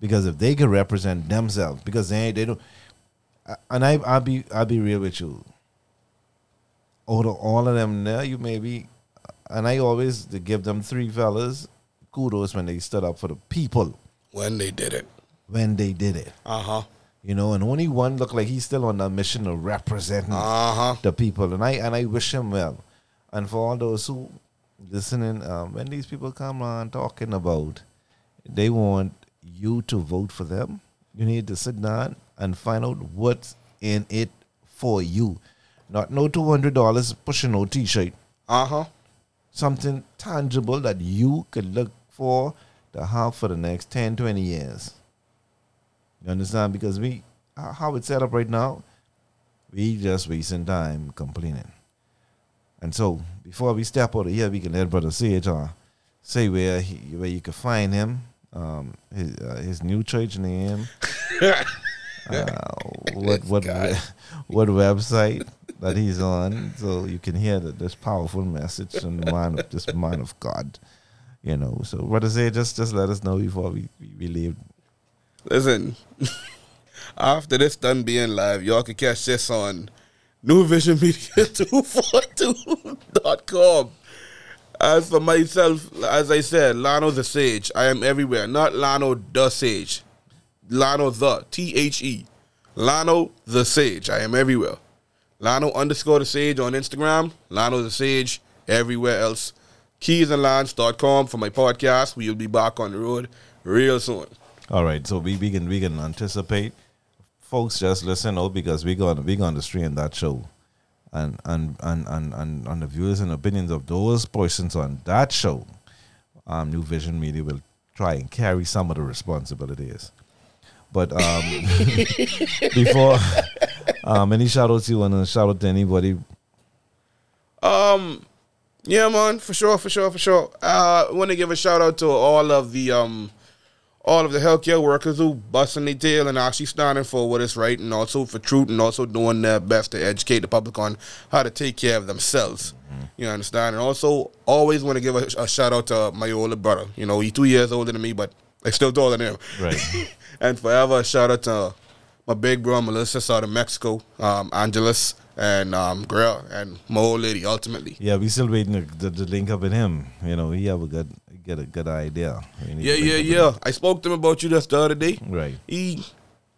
Because if they can represent themselves, because they they don't. And I I'll be I'll be real with you. Out of all of them there, you maybe, and I always give them three fellas kudos when they stood up for the people When they did it. when they did it. Uh huh. You know, and only one looked like he's still on that mission of representing Uh huh. the people, and I and I wish him well. And for all those who listening, um, when these people come on talking about they want you to vote for them, you need to sit down and find out what's in it for you. Not no two hundred dollars pushing no t-shirt. Uh huh. Something tangible that you could look for to have for the next 10, 20 years. You understand? Because we, how how it's set up right now, we just wasting time complaining. And so, before we step out of here, we can let Brother Sage uh, say where he, where you can find him, um, his uh, his new church name, uh, what what what website that he's on, so you can hear that this powerful message from the man of this man of God. You know, so Brother Sage, just just let us know before we we, we leave. Listen, after this done being live, y'all can catch this on NuVision Media 242.com. As for myself, as I said, Lano the Sage, I am everywhere. Not Lano the Sage. Lano the, T H E. Lano the Sage, I am everywhere. Lano underscore the Sage on Instagram. Lano the Sage everywhere else. Keysandlance.com for my podcast. We will be back on the road real soon. All right, so we, we can we can anticipate. Folks, just listen out because we're gonna we're gonna stream that show, and and and and and on the views and opinions of those persons on that show, um, NuVision Media will try and carry some of the responsibilities. But um, before, um, any shout outs you want to shout out to anybody? Um, yeah, man, for sure, for sure, for sure. Uh, to give a shout out to all of the um, all of the healthcare workers who busting their tail and actually standing for what is right, and also for truth, and also doing their best to educate the public on how to take care of themselves. You understand? And also, always want to give a, a shout out to my older brother. You know, he's two years older than me, but I still taller than him. Right. and forever a shout out to my big bro Melissa out of Mexico, um, Angelus, and um, girl, and my old lady. Ultimately, yeah, we still waiting to, to, to link up with him. You know, he have a good get a good idea. Yeah, yeah, yeah. I spoke to him about you just the other day. Right. He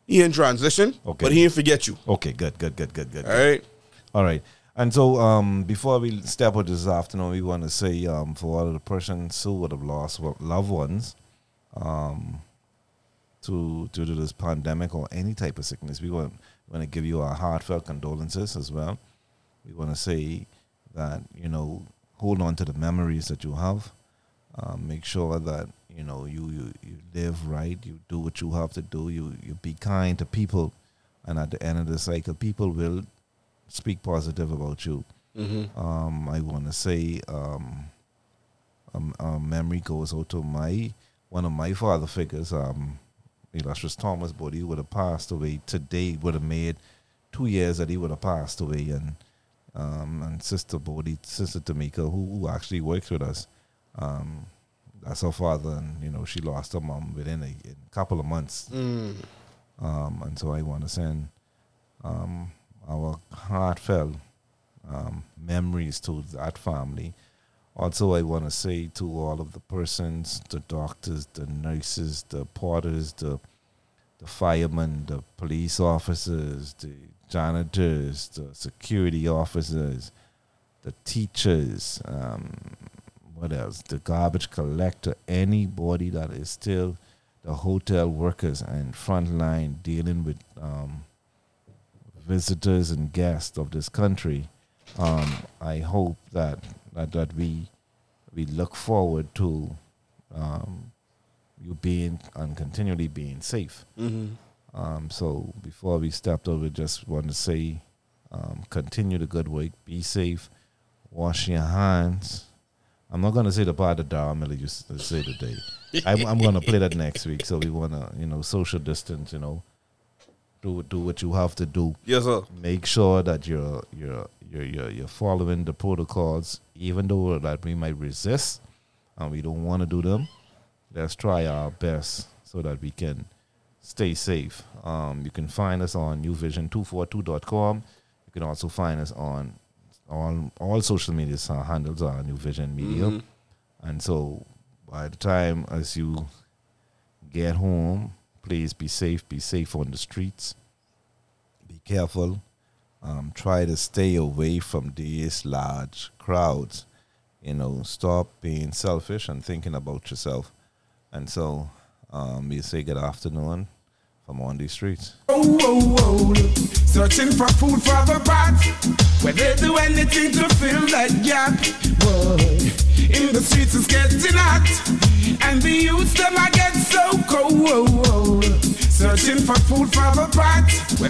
he in transition, Okay. but he didn't forget you. Okay. Good. Good. Good. Good. Good. All right. All right. And so, um, before we step out this afternoon, we want to say um, for all of the persons who would have lost loved ones um, to due to this pandemic or any type of sickness, we want want to give you our heartfelt condolences as well. We want to say that you know hold on to the memories that you have. Um, make sure that you know you, you you live right. You do what you have to do. You you be kind to people, and at the end of the cycle, people will speak positive about you. Um, I want to say um, um, um, memory goes out to my one of my father figures, um, illustrious Thomas Bodie, who would have passed away today. Would have made two years that he would have passed away, and um, and Sister Bodie, Sister Tamika, who, who actually works with us. Um, that's her father, and you know she lost her mom within a, a couple of months. Mm. Um, and so I want to send um, our heartfelt um, memories to that family. Also, I want to say to all of the persons, the doctors, the nurses, the porters, the the firemen, the police officers, the janitors, the security officers, the teachers, um, what else? The garbage collector, anybody that is still the hotel workers and frontline dealing with um, visitors and guests of this country, um, I hope that, that that we we look forward to um, you being and continually being safe. Um, so before we stepped over, just want to say, um, continue the good work. Be safe. Wash your hands. I'm not gonna say the part that Dara Miller used to say today. I'm, I'm gonna play that next week. So we wanna, you know, social distance. You know, do do what you have to do. Yes, sir. Make sure that you're you're you're you're, you're following the protocols, even though that we might resist and we don't want to do them. Let's try our best so that we can stay safe. Um, you can find us on nuvision242.com. You can also find us on all all social media handles are NuVision Media. And so by the time as you get home, please be safe, be safe on the streets. Be careful. Um, try to stay away from these large crowds. You know, stop being selfish and thinking about yourself. And so um, we say good afternoon from on these streets. Oh, oh, oh. Searching for food for the pot. Where they do anything to fill that gap. Boy, in the streets it's getting hot. And the youths them I get so cold. Searching for food for the pot.